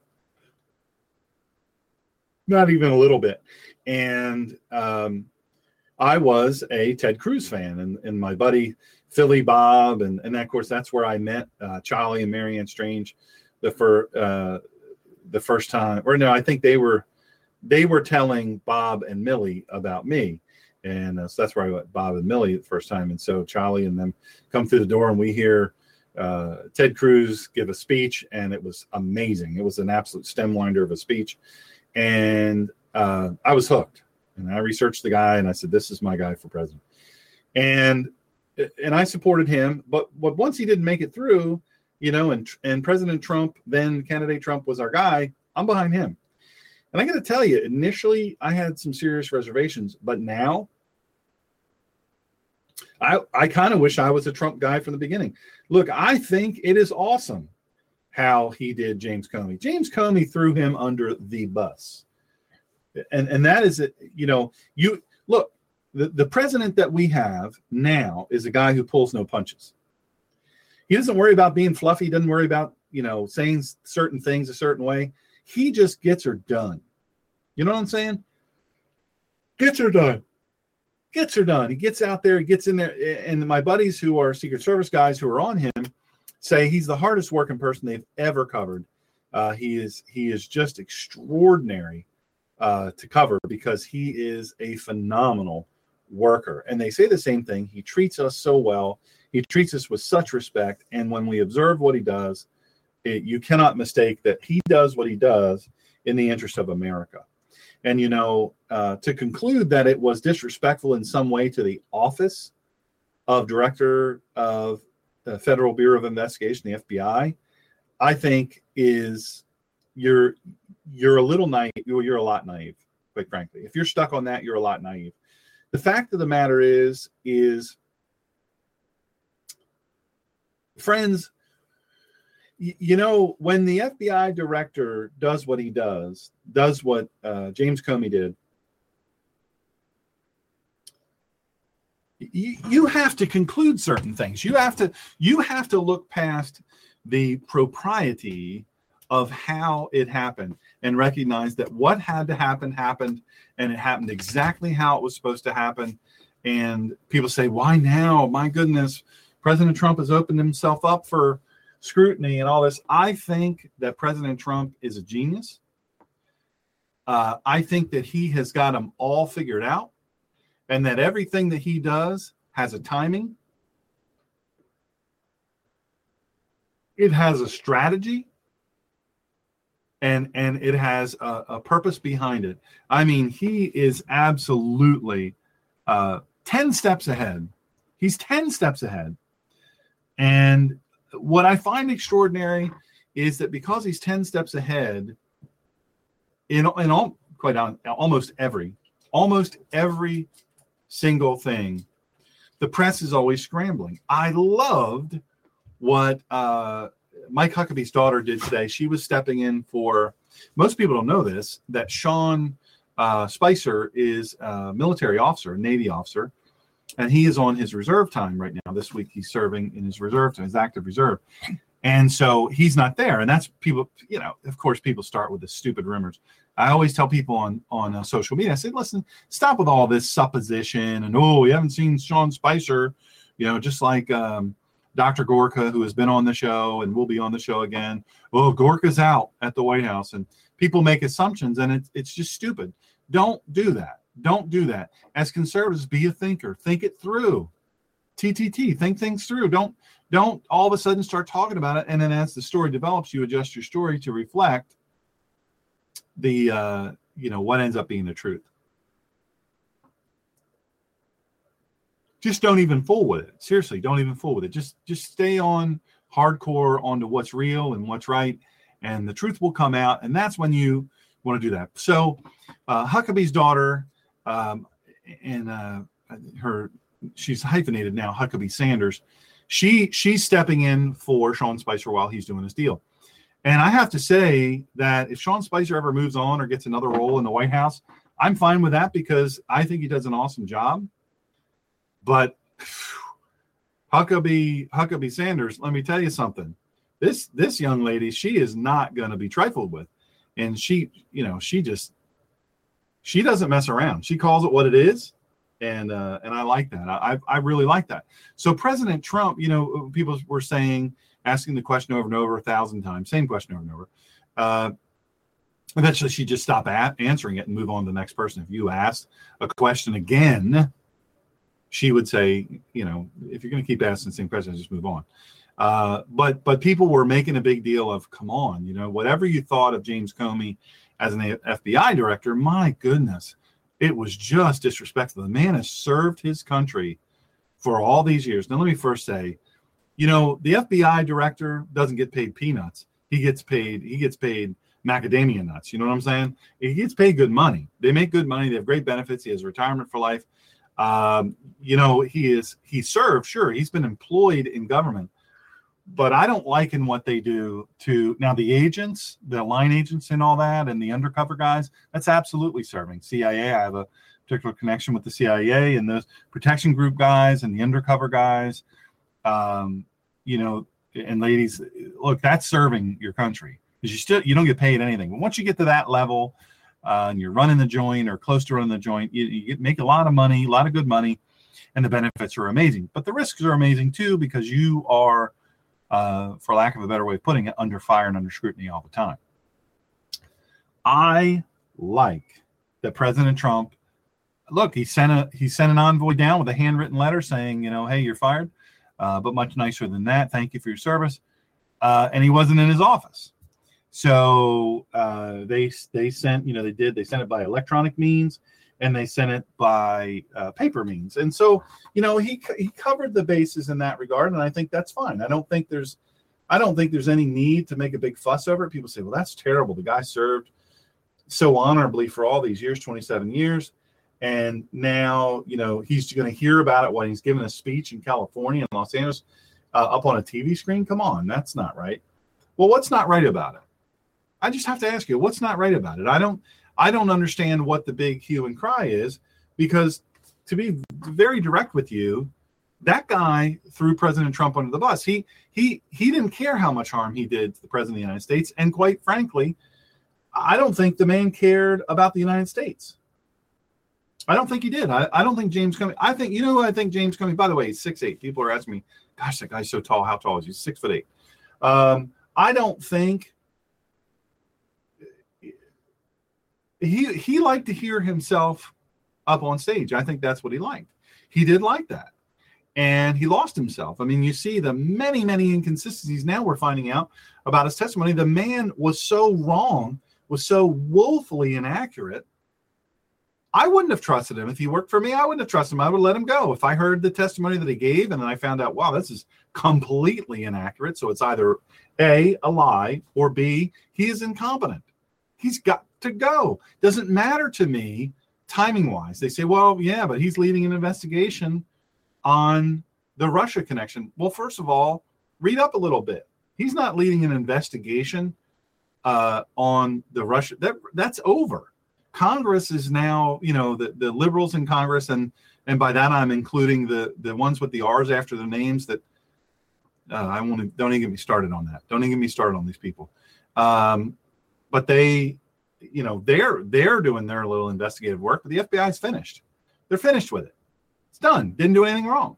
Not even a little bit. And um, I was a Ted Cruz fan, and, and my buddy Philly Bob, and, and of course, that's where I met uh, Charlie and Marianne Strange the for uh, the first time, or no, I think they were they were telling Bob and Millie about me, and uh, so that's where I met Bob and Millie the first time. And so Charlie and them come through the door, and we hear uh, Ted Cruz give a speech, and it was amazing. It was an absolute stem winder of a speech, and uh, I was hooked. And I researched the guy, and I said, "This is my guy for president." And and I supported him, but but once he didn't make it through, you know, and and President Trump, then candidate Trump was our guy. I'm behind him. And I got to tell you, initially I had some serious reservations, but now I I kind of wish I was a Trump guy from the beginning. Look, I think it is awesome how he did James Comey. James Comey threw him under the bus. And and that is it, you know, you look, the, the president that we have now is a guy who pulls no punches. He doesn't worry about being fluffy, doesn't worry about, you know, saying certain things a certain way. He just gets her done. You know what I'm saying? Gets her done. Gets her done. He gets out there, he gets in there. And my buddies who are Secret Service guys who are on him say he's the hardest working person they've ever covered. Uh, he is he is just extraordinary uh, to cover because he is a phenomenal worker. And they say the same thing. He treats us so well. He treats us with such respect. And when we observe what he does, it, you cannot mistake that he does what he does in the interest of America. And, you know, uh, to conclude that it was disrespectful in some way to the office of director of the Federal Bureau of Investigation, the FBI, I think is you're you're a little naive. You're a lot naive, quite frankly. If you're stuck on that, you're a lot naive. The fact of the matter is, is friends, you know, when the FBI director does what he does, does what uh, James Comey did, you, you have to conclude certain things. You have to you have to look past the propriety of how it happened and recognize that what had to happen happened and it happened exactly how it was supposed to happen. And people say, why now? My goodness, President Trump has opened himself up for scrutiny and all this. I think that President Trump is a genius. Uh, I think that he has got them all figured out and that everything that he does has a timing, it has a strategy and and it has a, a, purpose behind it. I mean, he is absolutely uh, ten steps ahead. He's ten steps ahead, and what I find extraordinary is that because he's ten steps ahead in in all quite on, almost every almost every single thing, the press is always scrambling. I loved what. Uh, Mike Huckabee's daughter did today. She was stepping in for. Most people don't know this that Sean uh, Spicer is a military officer, Navy officer, and he is on his reserve time right now. This week he's serving in his reserve time, his active reserve, and so he's not there. And that's people. You know, of course, people start with the stupid rumors. I always tell people on on uh, social media. I say, listen, stop with all this supposition and oh, we haven't seen Sean Spicer. You know, just like. Um, Dr. Gorka, who has been on the show and will be on the show again. Well, Gorka's out at the White House, and people make assumptions, and it, it's just stupid. Don't do that. Don't do that. As conservatives, be a thinker. Think it through. TTT. Think things through. Don't don't all of a sudden start talking about it, and then as the story develops, you adjust your story to reflect the uh, you know what ends up being the truth. just don't even fool with it. Seriously, don't even fool with it. Just just stay on hardcore onto what's real and what's right, and the truth will come out. And that's when you want to do that. So, uh, Huckabee's daughter, um, and uh, her, she's hyphenated now, Huckabee Sanders. She she's stepping in for Sean Spicer while he's doing his deal. And I have to say that if Sean Spicer ever moves on or gets another role in the White House, I'm fine with that because I think he does an awesome job. But (sighs) Huckabee Huckabee Sanders, let me tell you something. This this young lady, she is not going to be trifled with, and she, you know, she just she doesn't mess around. She calls it what it is, and uh, and I like that. I I really like that. So President Trump, you know, people were saying, asking the question over and over a thousand times, same question over and over. Uh, eventually, she just stop at answering it and move on to the next person. If you ask a question again, she would say, you know, if you're going to keep asking the same questions, just move on. Uh, but but people were making a big deal of, come on, you know, whatever you thought of James Comey as an FBI director, my goodness, it was just disrespectful. The man has served his country for all these years. Now, let me first say, you know, the FBI director doesn't get paid peanuts. He gets paid. He gets paid macadamia nuts. You know what I'm saying? He gets paid good money. They make good money. They have great benefits. He has retirement for life. Um, you know, he is he served. Sure, he's been employed in government, but I don't like in what they do to now the agents, the line agents, and all that, and the undercover guys. That's absolutely serving CIA. I have a particular connection with the CIA and those protection group guys and the undercover guys. Um, you know, and ladies, look, that's serving your country because you still you don't get paid anything. But once you get to that level, uh, and you're running the joint or close to running the joint, you, you make a lot of money, a lot of good money, and the benefits are amazing. But the risks are amazing too because you are, uh, for lack of a better way of putting it, under fire and under scrutiny all the time. I like that President Trump. Look, he sent a he sent an envoy down with a handwritten letter saying, you know, hey, you're fired, uh, but much nicer than that. Thank you for your service. Uh, and he wasn't in his office. So uh, they they sent you know they did they sent it by electronic means and they sent it by uh, paper means and so you know he he covered the bases in that regard and I think that's fine. I don't think there's I don't think there's any need to make a big fuss over it. People say, well, that's terrible. The guy served so honorably for all these years, 27 years. And now, you know, he's going to hear about it when he's giving a speech in California and Los Angeles uh, up on a TV screen. Come on, that's not right. Well, what's not right about it? I just have to ask you, what's not right about it? I don't I don't understand what the big hue and cry is because to be very direct with you, that guy threw President Trump under the bus. He he he didn't care how much harm he did to the president of the United States, and quite frankly, I don't think the man cared about the United States. I don't think he did. I, I don't think James Comey. I think you know I think James Comey. By the way, six eight. People are asking me, "Gosh, that guy's so tall. How tall is he?" Six foot eight. Um, I don't think he he liked to hear himself up on stage. I think that's what he liked. He did like that. And he lost himself. I mean, you see the many, many inconsistencies now we're finding out about his testimony. The man was so wrong, was so woefully inaccurate. I wouldn't have trusted him if he worked for me. I wouldn't have trusted him. I would let him go. If I heard the testimony that he gave and then I found out, wow, this is completely inaccurate. So it's either A, a lie, or B, he is incompetent. He's got to go. Doesn't matter to me timing wise. They say, well, yeah, but he's leading an investigation on the Russia connection. Well, first of all, read up a little bit. He's not leading an investigation uh, on the Russia. That that's over. Congress is now, you know, the, the liberals in Congress, and and by that I'm including the the ones with the R's after the names that uh, I want to don't even get me started on that. Don't even get me started on these people. Um, but they you know they're they're doing their little investigative work, but the FBI's finished. They're finished with it. It's done. Didn't do anything wrong.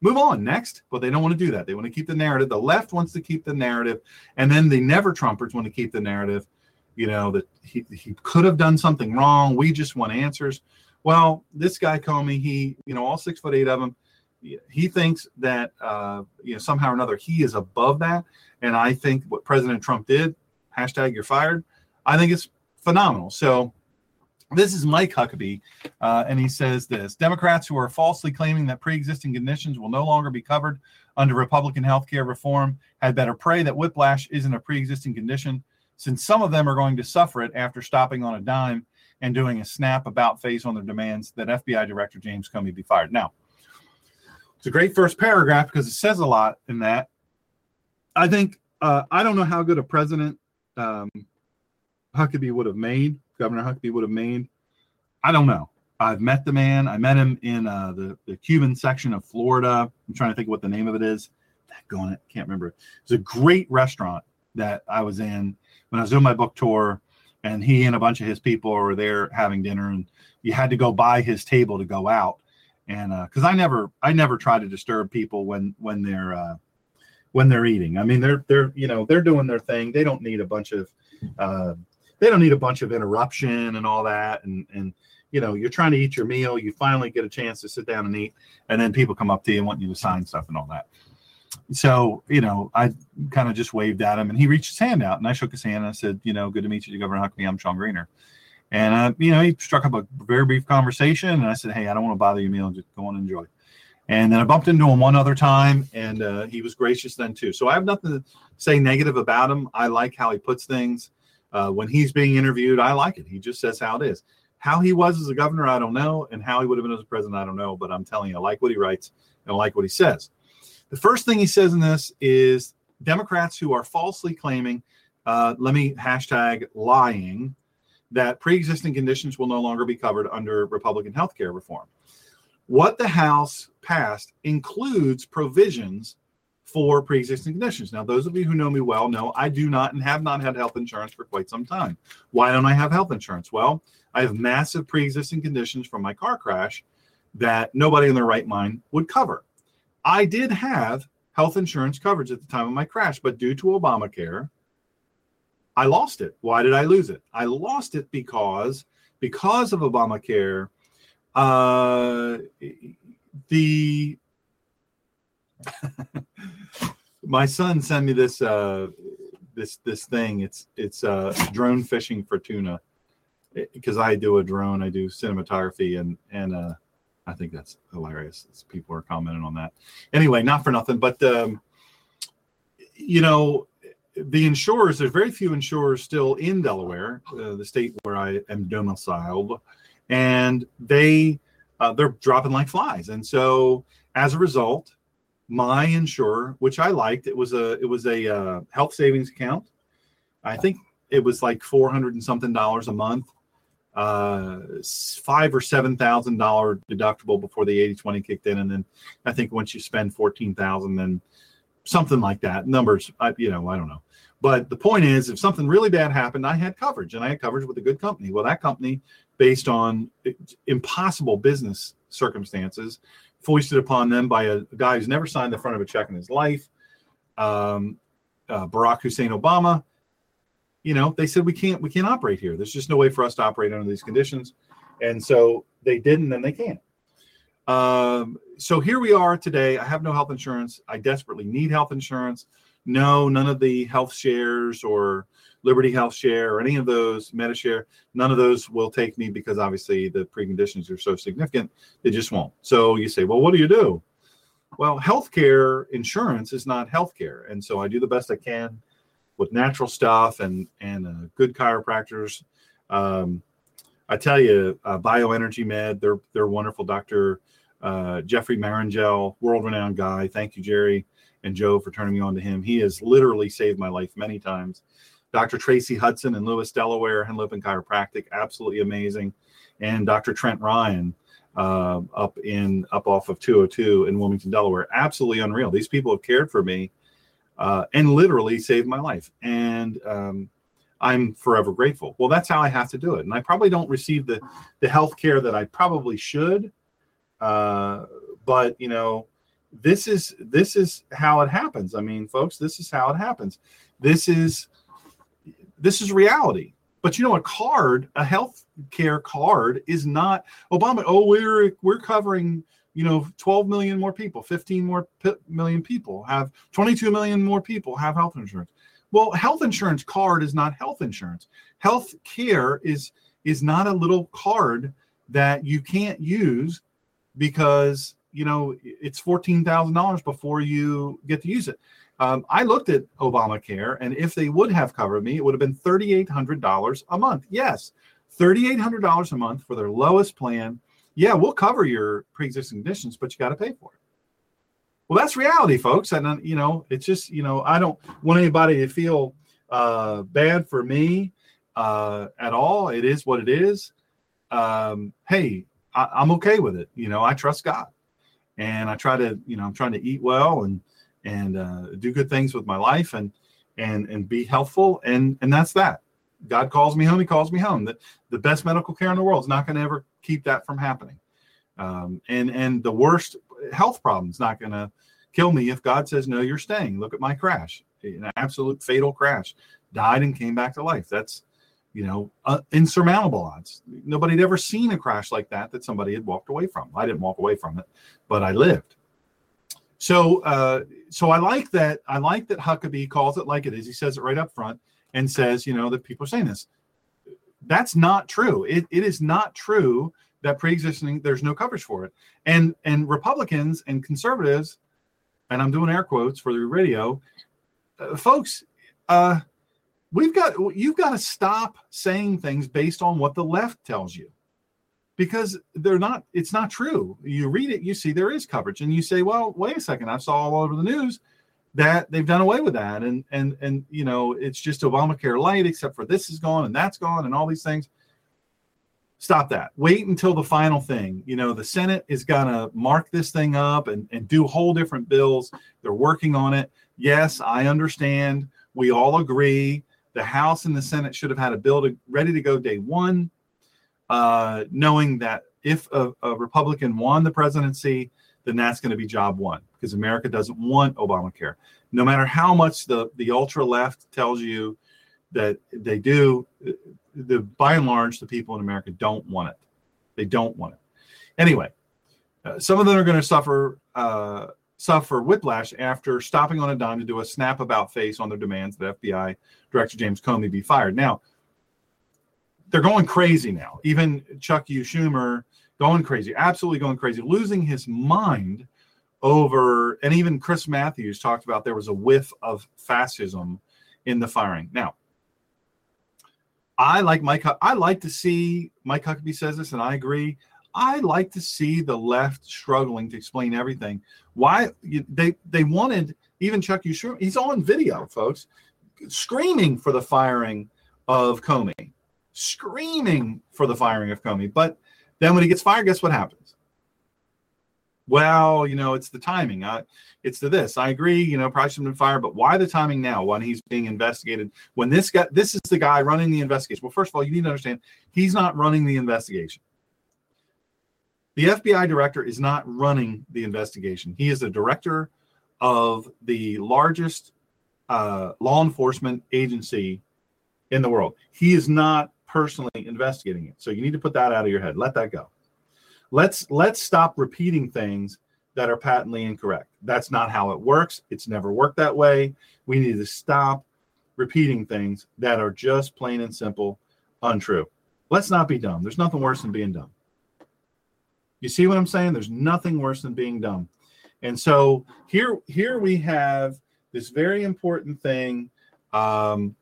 Move on next, but they don't want to do that. They want to keep the narrative. The left wants to keep the narrative, and then the never Trumpers want to keep the narrative. You know that he he could have done something wrong. We just want answers. Well, this guy Comey, he you know all six foot eight of him, he thinks that uh, you know somehow or another he is above that. And I think what President Trump did, hashtag you're fired, I think it's phenomenal. So this is Mike Huckabee, uh, and he says this Democrats who are falsely claiming that pre existing conditions will no longer be covered under Republican health care reform had better pray that whiplash isn't a pre existing condition, since some of them are going to suffer it after stopping on a dime and doing a snap about face on their demands that FBI Director James Comey be fired. Now, it's a great first paragraph because it says a lot in that. I think, uh, I don't know how good a president. Um, Huckabee would have made, Governor Huckabee would have made. I don't know. I've met the man. I met him in uh, the, the Cuban section of Florida. I'm trying to think what the name of it is. Going it, can't remember. It's a great restaurant that I was in when I was doing my book tour, and he and a bunch of his people were there having dinner, and you had to go by his table to go out. And because uh, I never, I never try to disturb people when when they're uh, when they're eating. I mean, they're they're you know they're doing their thing. They don't need a bunch of uh, they don't need a bunch of interruption and all that. And and you know, you're trying to eat your meal, you finally get a chance to sit down and eat, and then people come up to you and want you to sign stuff and all that. so you know, I kind of just waved at him, and he reached his hand out, and I shook his hand, and I said, you know, good to meet you, Governor Huckabee. I'm Sean Greener. And uh, you know, he struck up a very brief conversation, and I said, "Hey, I don't want to bother your meal. Just go on and enjoy." And then I bumped into him one other time, and uh, he was gracious then too. So I have nothing to say negative about him. I like how he puts things. Uh, when he's being interviewed, I like it. He just says how it is. How he was as a governor, I don't know, and how he would have been as a president, I don't know. But I'm telling you, I like what he writes and I like what he says. The first thing he says in this is Democrats who are falsely claiming, uh, let me hashtag lying, that pre-existing conditions will no longer be covered under Republican health care reform. What the House passed includes provisions for pre-existing conditions. Now, those of you who know me well know I do not and have not had health insurance for quite some time. Why don't I have health insurance? Well, I have massive pre-existing conditions from my car crash that nobody in their right mind would cover. I did have health insurance coverage at the time of my crash, but due to Obamacare, I lost it. Why did I lose it? I lost it because because of Obamacare, uh, the my son sent me this uh, this this thing. It's it's uh, drone fishing for tuna because I do a drone. I do cinematography and and uh, I think that's hilarious. It's, people are commenting on that. Anyway, not for nothing, but um, you know the insurers, there's very few insurers still in Delaware, uh, the state where I am domiciled, and they uh, they're dropping like flies. And so as a result, my insurer, which I liked, it was a it was a uh, health savings account. I think it was like four hundred and something dollars a month, uh, five or seven thousand dollar deductible before the 80-20 kicked in, and then I think once you spend fourteen thousand, then something like that. Numbers, I, you know, I don't know. But the point is, if something really bad happened, I had coverage and I had coverage with a good company. Well, that company, based on impossible business circumstances, foisted upon them by a guy who's never signed the front of a check in his life, um, uh, Barack Hussein Obama. You know, they said we can't we can't operate here. There's just no way for us to operate under these conditions, and so they didn't, and they can't. Um, so here we are today. I have no health insurance. I desperately need health insurance. No, none of the health shares or Liberty Health Share or any of those Medishare, none of those will take me because obviously the preconditions are so significant, they just won't. So you say, well, what do you do? Well, healthcare insurance is not healthcare, and so I do the best I can with natural stuff and and uh, good chiropractors. Um, I tell you, uh, Bioenergy Med, they're they're wonderful. Doctor uh, Jeffrey Marangel, world renowned guy. Thank you, Jerry and Joe for turning me on to him. He has literally saved my life many times. Dr. Tracy Hudson in Lewes, Delaware, Henlopen Chiropractic, absolutely amazing. And Dr. Trent Ryan uh, up in up off of 202 in Wilmington, Delaware, absolutely unreal. These people have cared for me uh, and literally saved my life. And um, I'm forever grateful. Well, that's how I have to do it. And I probably don't receive the the health care that I probably should. Uh, but you know, this is this is how it happens. I mean, folks, this is how it happens. This is this is reality. But you know, a card, a health care card, is not Obama. Oh, we're we're covering you know 12 million more people 15 more p- million people have 22 million more people have health insurance well health insurance card is not health insurance health care is is not a little card that you can't use because you know, it's fourteen thousand dollars before you get to use it. Um, I looked at Obamacare, and if they would have covered me, it would have been thirty eight hundred dollars a month. Yes, thirty eight hundred dollars a month for their lowest plan. Yeah, we'll cover your pre existing conditions, but you got to pay for it. Well, that's reality, folks. And uh, you know, it's just you know, I don't want anybody to feel uh, bad for me uh, at all. It is what it is. Um, hey, I, I'm okay with it. You know, I trust God and I try to, you know, I'm trying to eat well and and uh, do good things with my life and and and be helpful and and that's that. God calls me home. He calls me home. That the best medical care in the world is not going to ever keep that from happening. Um, and and the worst health problem is not going to kill me if God says no, you're staying. Look at my crash, an absolute fatal crash, died and came back to life. That's you know, uh, insurmountable odds. Nobody had ever seen a crash like that that somebody had walked away from. I didn't walk away from it, but I lived. So, uh, so I like that. I like that Huckabee calls it like it is. He says it right up front and says, you know, that people are saying this. That's not true. It, it is not true that pre-existing there's no coverage for it. And and Republicans and conservatives, and I'm doing air quotes for the radio, uh, folks. Uh, we've got you've got to stop saying things based on what the left tells you. Because they're not it's not true. You read it you see there is coverage and you say well wait a second i saw all over the news that they've done away with that and and and you know it's just obamacare light except for this is gone and that's gone and all these things. Stop that. Wait until the final thing. You know the senate is going to mark this thing up and, and do whole different bills. They're working on it. Yes i understand. We all agree the house and the senate should have had a bill to, ready to go day one uh, knowing that if a, a, Republican won the presidency, then that's going to be job one because America doesn't want Obamacare. No matter how much the, the ultra left tells you that they do, the by and large, the people in America don't want it. They don't want it. Anyway, uh, some of them are going to suffer uh, suffer whiplash after stopping on a dime to do a snap about face on their demands that FBI Director James Comey be fired. Now, they're going crazy now. Even Chuck U. Schumer going crazy, absolutely going crazy, losing his mind over, and even Chris Matthews talked about there was a whiff of fascism in the firing. Now, I like Mike. I like to see Mike Huckabee says this, and I agree. I like to see the left struggling to explain everything. Why they they wanted even Chuck. Schumer. He's on video, folks, screaming for the firing of Comey screaming for the firing of Comey. But then when he gets fired, guess what happens? Well, you know, it's the timing. I, it's the this. I agree. You know, probably should have been fired, but why the timing now when he's being investigated? When this guy, this is the guy running the investigation. Well, first of all, you need to understand he's not running the investigation. The FBI director is not running the investigation. He is the director of the largest uh, law enforcement agency in the world. He is not personally investigating it. So you need to put that out of your head. Let that go. Let's let's stop repeating things that are patently incorrect. That's not how it works. It's never worked that way. We need to stop repeating things that are just plain and simple untrue. Let's not be dumb. There's nothing worse than being dumb. You see what I'm saying? There's nothing worse than being dumb. And so here here we have this very important thing um,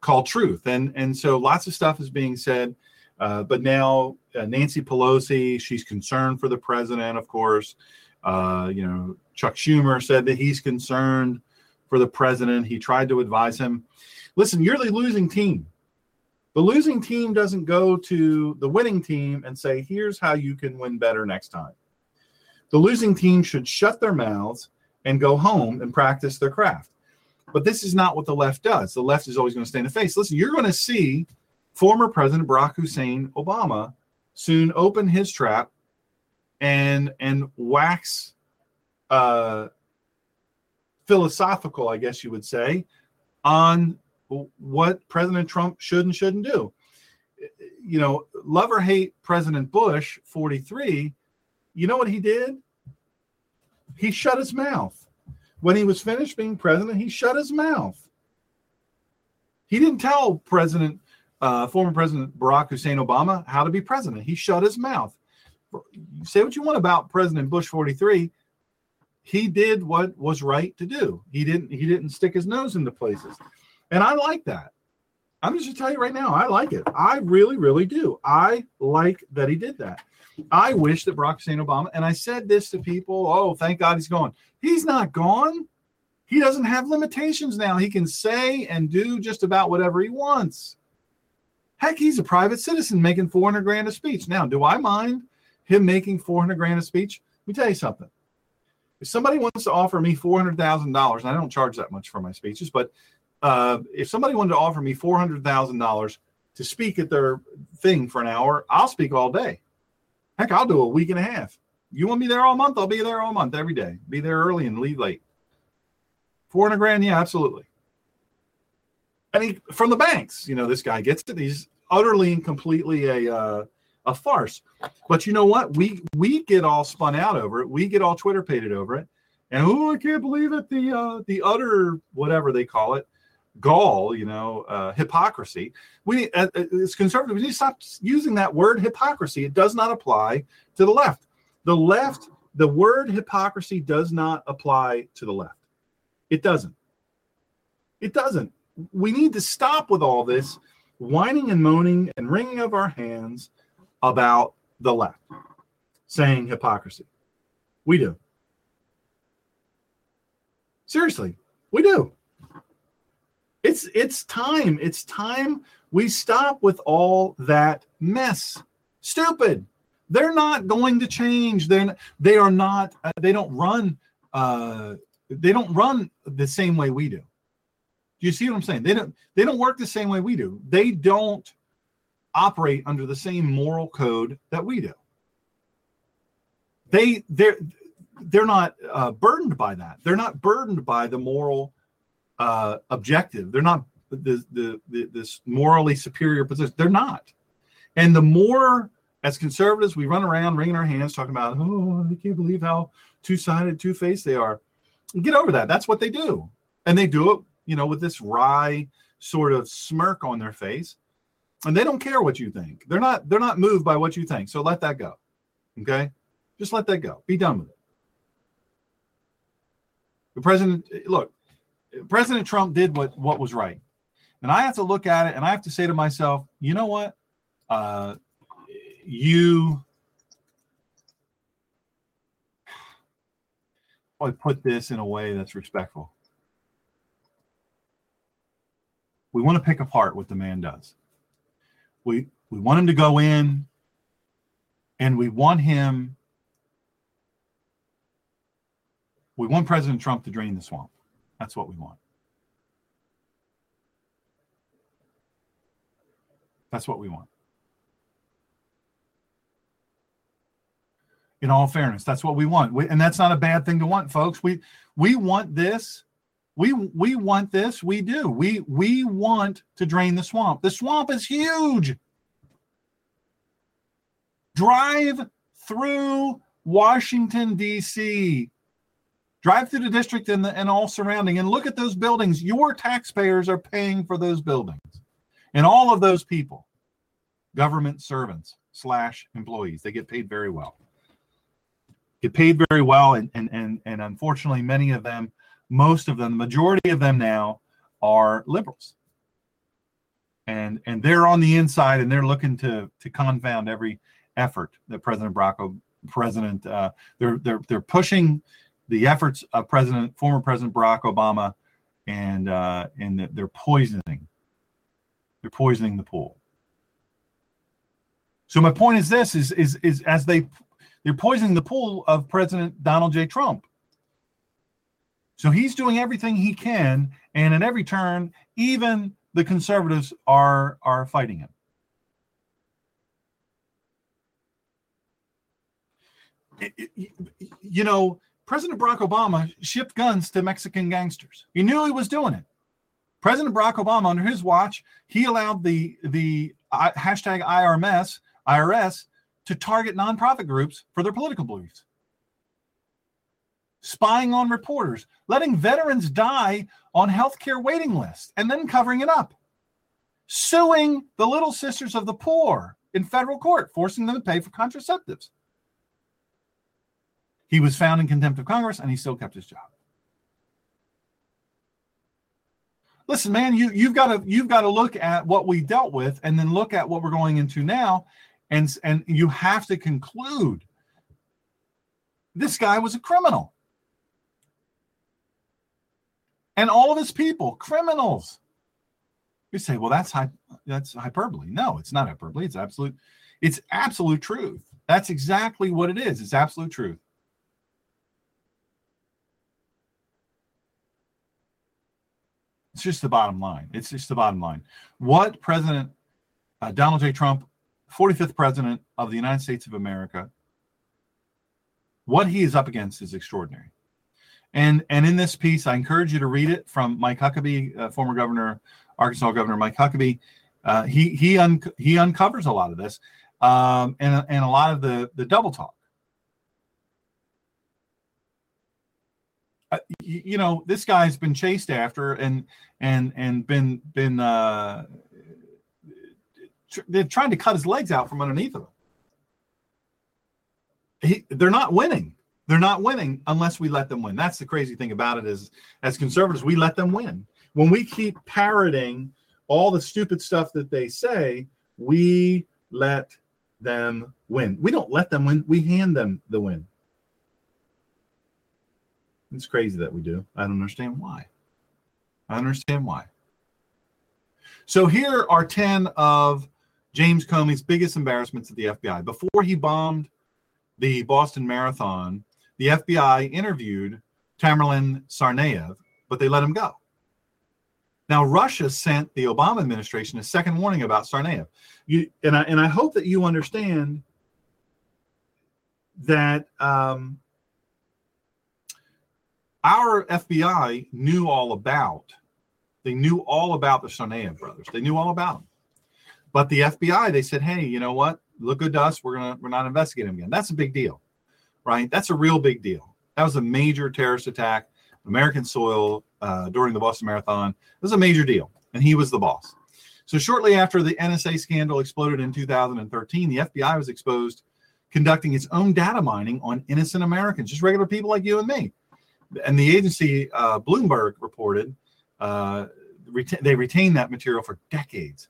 called truth. And and so lots of stuff is being said. Uh, but now uh, Nancy Pelosi, she's concerned for the president, of course. Uh, you know, Chuck Schumer said that he's concerned for the president. He tried to advise him. Listen, you're the losing team. The losing team doesn't go to the winning team and say, here's how you can win better next time. The losing team should shut their mouths and go home and practice their craft. But this is not what the left does. The left is always going to stay in the face. Listen, you're going to see former President Barack Hussein Obama soon open his trap and and wax uh, philosophical, I guess you would say, on what President Trump should and shouldn't do. You know, love or hate President Bush, 43, you know what he did? He shut his mouth when he was finished being president, he shut his mouth. He didn't tell President, uh, former President Barack Hussein Obama how to be president. He shut his mouth. Say what you want about President Bush 43. He did what was right to do. He didn't. He didn't stick his nose into places, and I like that. I'm just going to tell you right now, I like it. I really, really do. I like that he did that. I wish that Barack Hussein Obama, and I said this to people, oh, thank God he's gone. He's not gone. He doesn't have limitations now. He can say and do just about whatever he wants. Heck, he's a private citizen making 400 grand a speech. Now, do I mind him making 400 grand a speech? Let me tell you something. If somebody wants to offer me $400,000, and I don't charge that much for my speeches, but uh, if somebody wanted to offer me $400,000 to speak at their thing for an hour, I'll speak all day. Heck, I'll do a week and a half. You want me there all month? I'll be there all month, every day. Be there early and leave late. 400 grand, yeah, absolutely. And he from the banks, you know, this guy gets it. He's utterly and completely a uh, a farce. But you know what? We we get all spun out over it. We get all Twitter pated over it. And oh, I can't believe it. The uh, the utter whatever they call it, gall, you know, uh, hypocrisy. We uh, as conservatives, we need to stop using that word hypocrisy. It does not apply to the left. The left, the word hypocrisy does not apply to the left. It doesn't. It doesn't. We need to stop with all this whining and moaning and wringing of our hands about the left, saying hypocrisy. We do. Seriously, we do. It's it's time. It's time we stop with all that mess. Stupid. They're not going to change. They're they are not. Uh, they don't run. Uh, they don't run the same way we do. Do you see what I'm saying? They don't. They don't work the same way we do. They don't operate under the same moral code that we do. They they're they're not uh, burdened by that. They're not burdened by the moral uh, objective. They're not the, the, the this morally superior position. They're not. And the more as conservatives we run around wringing our hands talking about, oh, I can't believe how two-sided, two-faced they are. Get over that. That's what they do, and they do it, you know, with this wry sort of smirk on their face, and they don't care what you think. They're not. They're not moved by what you think. So let that go. Okay, just let that go. Be done with it. The president, look, President Trump did what what was right, and I have to look at it and I have to say to myself, you know what, uh, you. (sighs) I put this in a way that's respectful. We want to pick apart what the man does. We we want him to go in, and we want him. We want President Trump to drain the swamp. That's what we want. That's what we want. In all fairness, that's what we want. We, and that's not a bad thing to want, folks. We we want this. We we want this. We do. We we want to drain the swamp. The swamp is huge. Drive through Washington D.C. Drive through the district and, the, and all surrounding and look at those buildings. Your taxpayers are paying for those buildings. And all of those people, government servants slash employees, they get paid very well. Get paid very well. And, and, and, and unfortunately, many of them, most of them, the majority of them now are liberals. And, and they're on the inside and they're looking to, to confound every effort that President Barack President uh, they're they're they're pushing the efforts of President, former President Barack Obama, and uh, and they're poisoning, they're poisoning the pool. So my point is this: is is is as they they're poisoning the pool of President Donald J. Trump. So he's doing everything he can, and at every turn, even the conservatives are are fighting him. you know, President Barack Obama shipped guns to Mexican gangsters. He knew he was doing it. President Barack Obama, under his watch, he allowed the the uh, hashtag IRMS IRS to target nonprofit groups for their political beliefs, spying on reporters, letting veterans die on healthcare waiting lists, and then covering it up, suing the Little Sisters of the Poor in federal court, forcing them to pay for contraceptives. He was found in contempt of Congress and he still kept his job. Listen, man, you you've got to you've got to look at what we dealt with and then look at what we're going into now and and you have to conclude this guy was a criminal. And all of his people, criminals. You say, well, that's that's hyperbole. No, it's not hyperbole. It's absolute, it's absolute truth. That's exactly what it is. It's absolute truth. It's just the bottom line. It's just the bottom line. What President uh, Donald J. Trump, 45th President of the United States of America, what he is up against is extraordinary. And and in this piece, I encourage you to read it from Mike Huckabee, uh, former governor, Arkansas Governor Mike Huckabee. Uh, he he un- he uncovers a lot of this, um, and and a lot of the the double talk. You, you know, this guy's been chased after and and and been been uh, tr- they're trying to cut his legs out from underneath him. He, they're not winning. They're not winning unless we let them win. That's the crazy thing about it is, as conservatives, we let them win. When we keep parroting all the stupid stuff that they say, we let them win. We don't let them win. We hand them the win. It's crazy that we do. I don't understand why. I understand why. So here are 10 of James Comey's biggest embarrassments at the FBI. Before he bombed the Boston Marathon, the FBI interviewed Tamerlan Tsarnaev, but they let him go. Now, Russia sent the Obama administration a second warning about Tsarnaev. You, and, I, and I hope that you understand that um, our FBI knew all about. They knew all about the Tsarnaev brothers. They knew all about them. But the FBI, they said, "Hey, you know what? Look good to us. We're gonna we're not investigating them again." That's a big deal, right? That's a real big deal. That was a major terrorist attack, American soil uh, during the Boston Marathon. It was a major deal, and he was the boss. So shortly after the NSA scandal exploded in 2013, the FBI was exposed conducting its own data mining on innocent Americans, just regular people like you and me and the agency uh, Bloomberg reported uh, they retained that material for decades.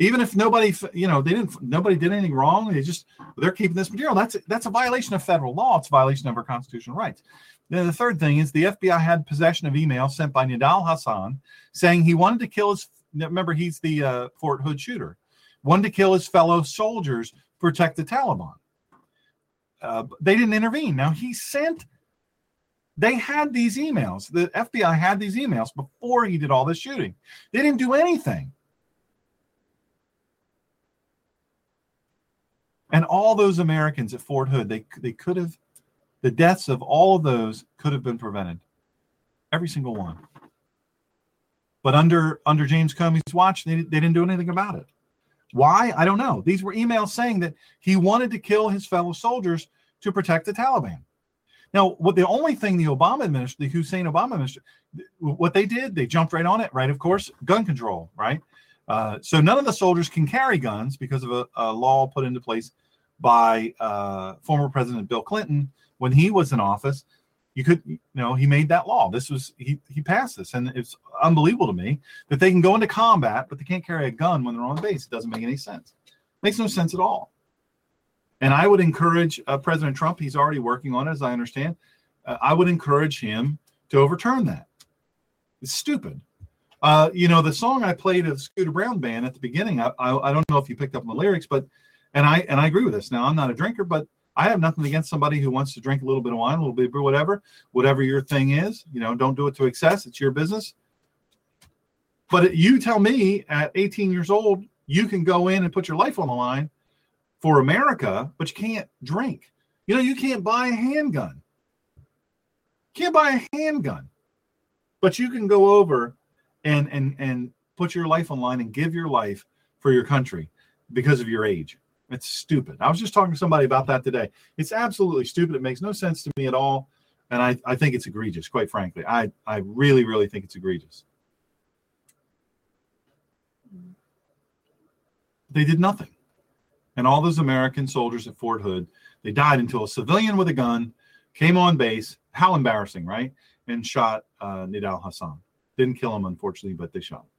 Even if nobody, you know, they didn't, nobody did anything wrong. They just they're keeping this material. That's that's a violation of federal law. It's a violation of our constitutional rights. Then the third thing is the FBI had possession of email sent by Nidal Hasan saying he wanted to kill his. Remember, he's the uh, Fort Hood shooter. Wanted to kill his fellow soldiers, protect the Taliban. Uh, they didn't intervene. Now he sent they had these emails. The FBI had these emails before he did all this shooting. They didn't do anything. And all those Americans at Fort Hood, they, they could have, the deaths of all of those could have been prevented. Every single one. But under under James Comey's watch, they, they didn't do anything about it. Why? I don't know. These were emails saying that he wanted to kill his fellow soldiers to protect the Taliban. Now, what the only thing the Obama administration, the Hussein Obama administration, what they did, they jumped right on it, right? Of course, gun control, right? Uh, so none of the soldiers can carry guns because of a, a law put into place by uh, former President Bill Clinton when he was in office. You could, you know, he made that law. This was he he passed this, and it's unbelievable to me that they can go into combat, but they can't carry a gun when they're on base. It doesn't make any sense. Makes no sense at all. And I would encourage uh, President Trump, he's already working on it, as I understand. Uh, I would encourage him to overturn that. It's stupid. Uh, you know, the song I played of Scooter Brown Band at the beginning, I, I, I, don't know if you picked up on the lyrics, but, and I, and I agree with this. Now, I'm not a drinker, but I have nothing against somebody who wants to drink a little bit of wine, a little bit of whatever, whatever your thing is. You know, don't do it to excess. It's your business. But you tell me at 18 years old, you can go in and put your life on the line for America, but you can't drink. You know, you can't buy a handgun. You can't buy a handgun, but you can go over and and and put your life online and give your life for your country because of your age. It's stupid. I was just talking to somebody about that today. It's absolutely stupid. It makes no sense to me at all. And I, I think it's egregious, quite frankly. I, I really, really think it's egregious. They did nothing and all those American soldiers at Fort Hood. They died until a civilian with a gun came on base. How embarrassing, right? And shot uh, Nidal Hasan. Didn't kill him, unfortunately, but they shot him.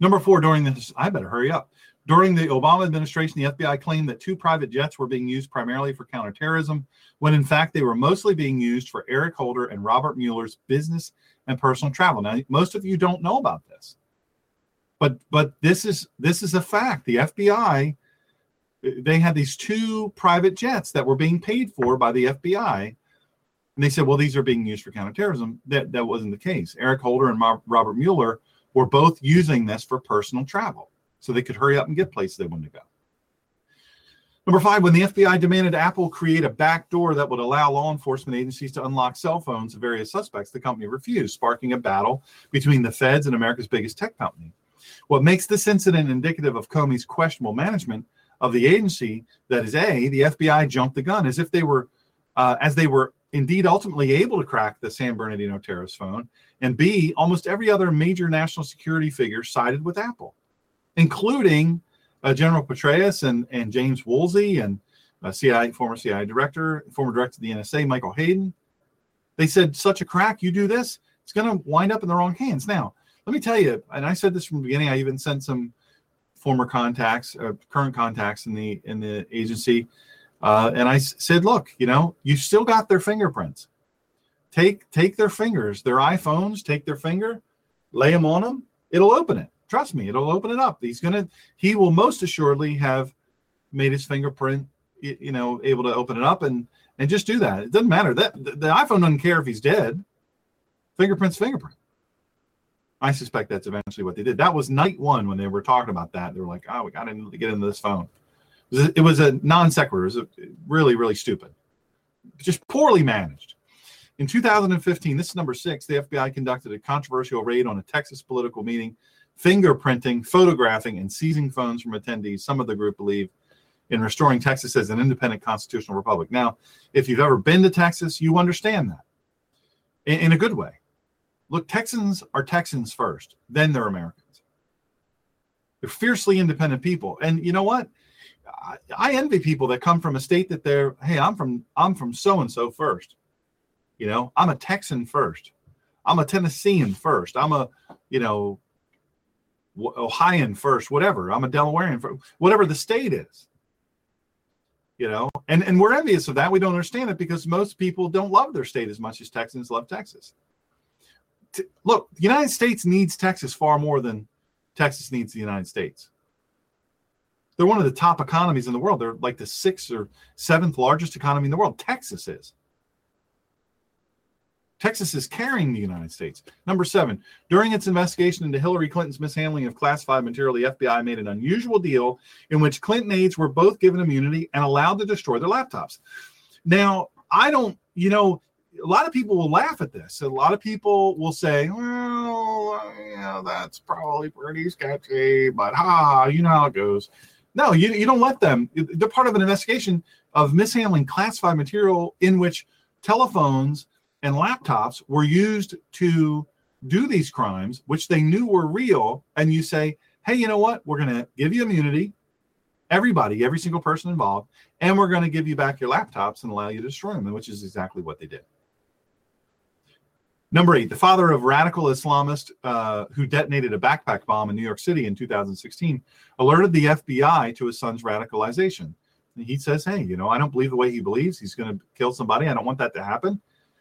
Number four, during this, I better hurry up. During the Obama administration, the FBI claimed that two private jets were being used primarily for counterterrorism, when in fact they were mostly being used for Eric Holder and Robert Mueller's business and personal travel. Now, most of you don't know about this, but but this is this is a fact. The FBI they had these two private jets that were being paid for by the FBI. And they said, well, these are being used for counterterrorism. That, that wasn't the case. Eric Holder and Robert Mueller were both using this for personal travel so they could hurry up and get places they wanted to go. Number five, when the FBI demanded Apple create a backdoor that would allow law enforcement agencies to unlock cell phones of various suspects, the company refused, sparking a battle between the feds and America's biggest tech company. What makes this incident indicative of Comey's questionable management of the agency that is a the FBI jumped the gun as if they were uh, as they were indeed ultimately able to crack the San Bernardino terrorist phone, and B, almost every other major national security figure sided with Apple, including uh, General Petraeus and, and James Woolsey and uh, CIA former CIA director, former director of the NSA, Michael Hayden. They said such a crack, you do this, it's going to wind up in the wrong hands. Now, let me tell you, and I said this from the beginning. I even sent some former contacts, uh, current contacts in the in the agency, uh, and I s- said, look, you know, you still got their fingerprints. Take take their fingers, their iPhones, take their finger, lay them on them. It'll open it. Trust me, it'll open it up. He's gonna. He will most assuredly have made his fingerprint, y- you know, able to open it up and and just do that. It doesn't matter that the, the iPhone doesn't care if he's dead. Fingerprint's fingerprint. I suspect that's eventually what they did. That was night one when they were talking about that. They were like, "Oh, we got to get into this phone." It was a, non sequitur. It was a, really, really stupid, just poorly managed. In 2015, this is number six. The FBI conducted a controversial raid on a Texas political meeting, fingerprinting, photographing, and seizing phones from attendees. Some of the group believe in restoring Texas as an independent constitutional republic. Now, if you've ever been to Texas, you understand that in, in a good way. Look, Texans are Texans first, then they're Americans. They're fiercely independent people. And you know what? I, I envy people that come from a state that they're, hey, I'm from I'm from so and so first. You know, I'm a Texan first. I'm a Tennessean first. I'm a, you know, Ohioan first, whatever. I'm a Delawarean first, whatever the state is. You know, and and we're envious of that. We don't understand it because most people don't love their state as much as Texans love Texas t- look, the United States needs Texas far more than Texas needs the United States. They're one of the top economies in the world. They're like the sixth or seventh largest economy in the world. Texas is. Texas is carrying the United States. Number seven, during its investigation into Hillary Clinton's mishandling of classified material, the FBI made an unusual deal in which Clinton aides were both given immunity and allowed to destroy their laptops. Now, I don't, you know, a lot of people will laugh at this. A lot of people will say, well, that's probably pretty sketchy, but ha, you know how it goes. No, you, you don't let them. They're part of an investigation of mishandling classified material in which telephones and laptops were used to do these crimes, which they knew were real. And you say, hey, you know what? We're going to give you immunity, everybody, every single person involved, and we're going to give you back your laptops and allow you to destroy them, which is exactly what they did. Number eight, the father of radical Islamist uh, who detonated a backpack bomb in New York City in 2016 alerted the FBI to his son's radicalization. And he says, Hey, you know, I don't believe the way he believes. He's going to kill somebody. I don't want that to happen.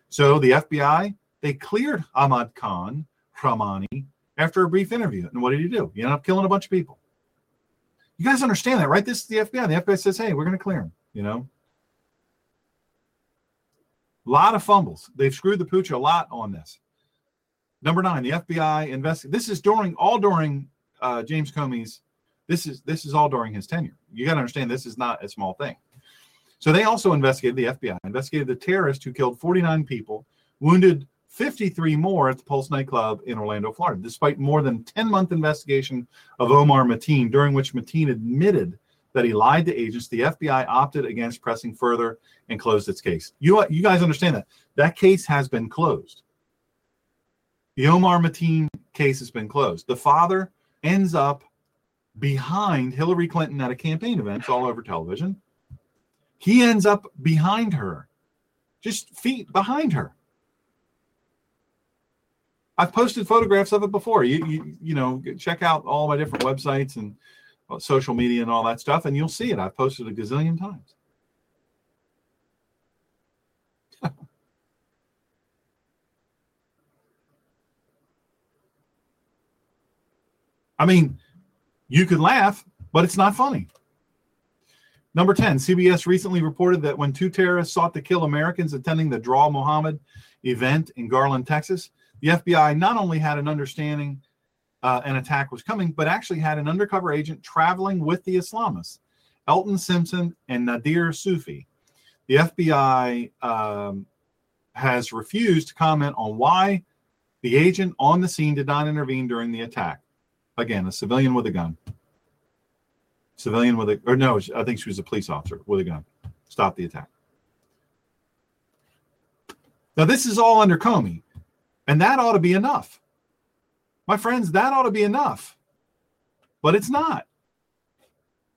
So the FBI, they cleared Ahmad Khan Rahami after a brief interview. And what did he do? He ended up killing a bunch of people. You guys understand that, right? This is the FBI. The FBI says, Hey, we're going to clear him, you know? A lot of fumbles. They've screwed the pooch a lot on this. Number nine, the FBI invest. This is during all during uh, James Comey's. This is this is all during his tenure. You got to understand this is not a small thing. So they also investigated the FBI investigated the terrorist who killed 49 people, wounded 53 more at the Pulse nightclub in Orlando, Florida. Despite more than 10 month investigation of Omar Mateen, during which Mateen admitted that he lied to agents, the FBI opted against pressing further and closed its case. You, you guys understand that. That case has been closed. The Omar Mateen case has been closed. The father ends up behind Hillary Clinton at a campaign event all over television. He ends up behind her, just feet behind her. I've posted photographs of it before. You, you, you know, check out all my different websites and social media and all that stuff, and you'll see it. I've posted a gazillion times. (laughs) I mean, you could laugh, but it's not funny. Number 10, CBS recently reported that when two terrorists sought to kill Americans attending the Draw Mohammed event in Garland, Texas, the FBI not only had an understanding uh, an attack was coming, but actually had an undercover agent traveling with the Islamists, Elton Simpson and Nadir Soofi. The FBI um, has refused to comment on why the agent on the scene did not intervene during the attack. Again, a civilian with a gun. Civilian with a, or no, I think she was a police officer with a gun. Stop the attack. Now, this is all under Comey, and that ought to be enough. My friends, that ought to be enough. But it's not.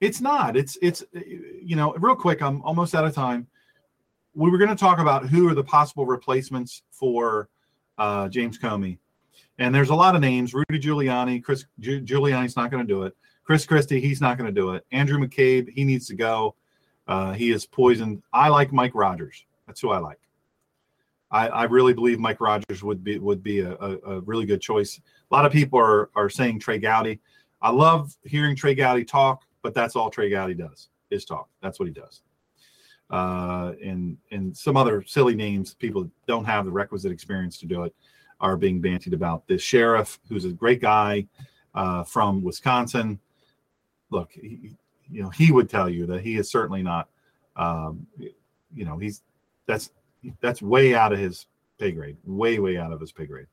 It's not. It's, it's, you know, real quick, I'm almost out of time. We were going to talk about who are the possible replacements for uh, James Comey. And there's a lot of names Rudy Giuliani, Chris Giuliani's not going to do it. Chris Christie, he's not going to do it. Andrew McCabe, he needs to go. Uh, he is poisoned. I like Mike Rogers. That's who I like. I, I really believe Mike Rogers would be would be a, a, a, really good choice. A lot of people are are saying Trey Gowdy. I love hearing Trey Gowdy talk, but that's all Trey Gowdy does is talk. That's what he does. Uh, and and some other silly names people don't have the requisite experience to do it are being bantied about. This sheriff, who's a great guy uh, from Wisconsin, look, he, you know, he would tell you that he is certainly not, um, you know, he's that's that's way out of his pay grade, way way out of his pay grade.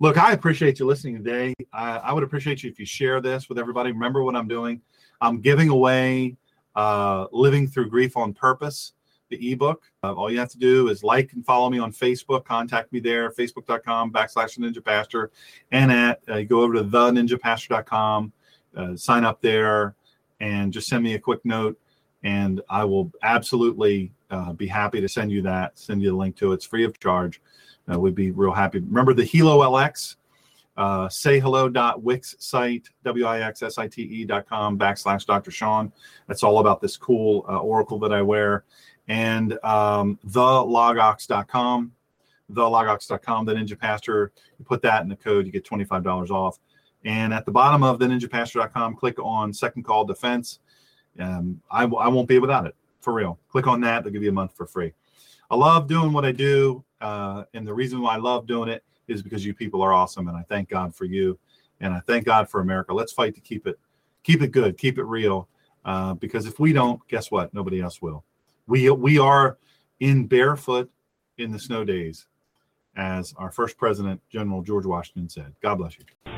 Look, I appreciate you listening today. I, I would appreciate you if you share this with everybody. Remember what I'm doing. I'm giving away uh, "Living Through Grief on Purpose." the ebook. Uh, all you have to do is like and follow me on Facebook. Contact me there, facebook.com backslash ninja pastor. And at uh, go over to the ninjapastor.com, uh, sign up there, and just send me a quick note. And I will absolutely uh, be happy to send you that, send you the link to it. It's free of charge. Uh, we'd be real happy. Remember the Hilo LX, uh, say hello dot wix site w-i-x-s-i-t-e dot com backslash dr sean. That's all about this cool uh, oracle that i wear. And um, thelogox.com thelogox.com the ninja pastor. You put that in the code you get $25 off. And at the bottom of the ninjapastor.com click on second call defense. Um, I, I won't be without it for real. Click on that they'll give you a month for free. I love doing what i do uh, and the reason why i love doing it is because you people are awesome and i thank god for you and i thank god for america. Let's fight to keep it keep it good keep it real uh, because if we don't guess what? Nobody else will. We we are in barefoot in the snow days as our first president general george washington said. God bless you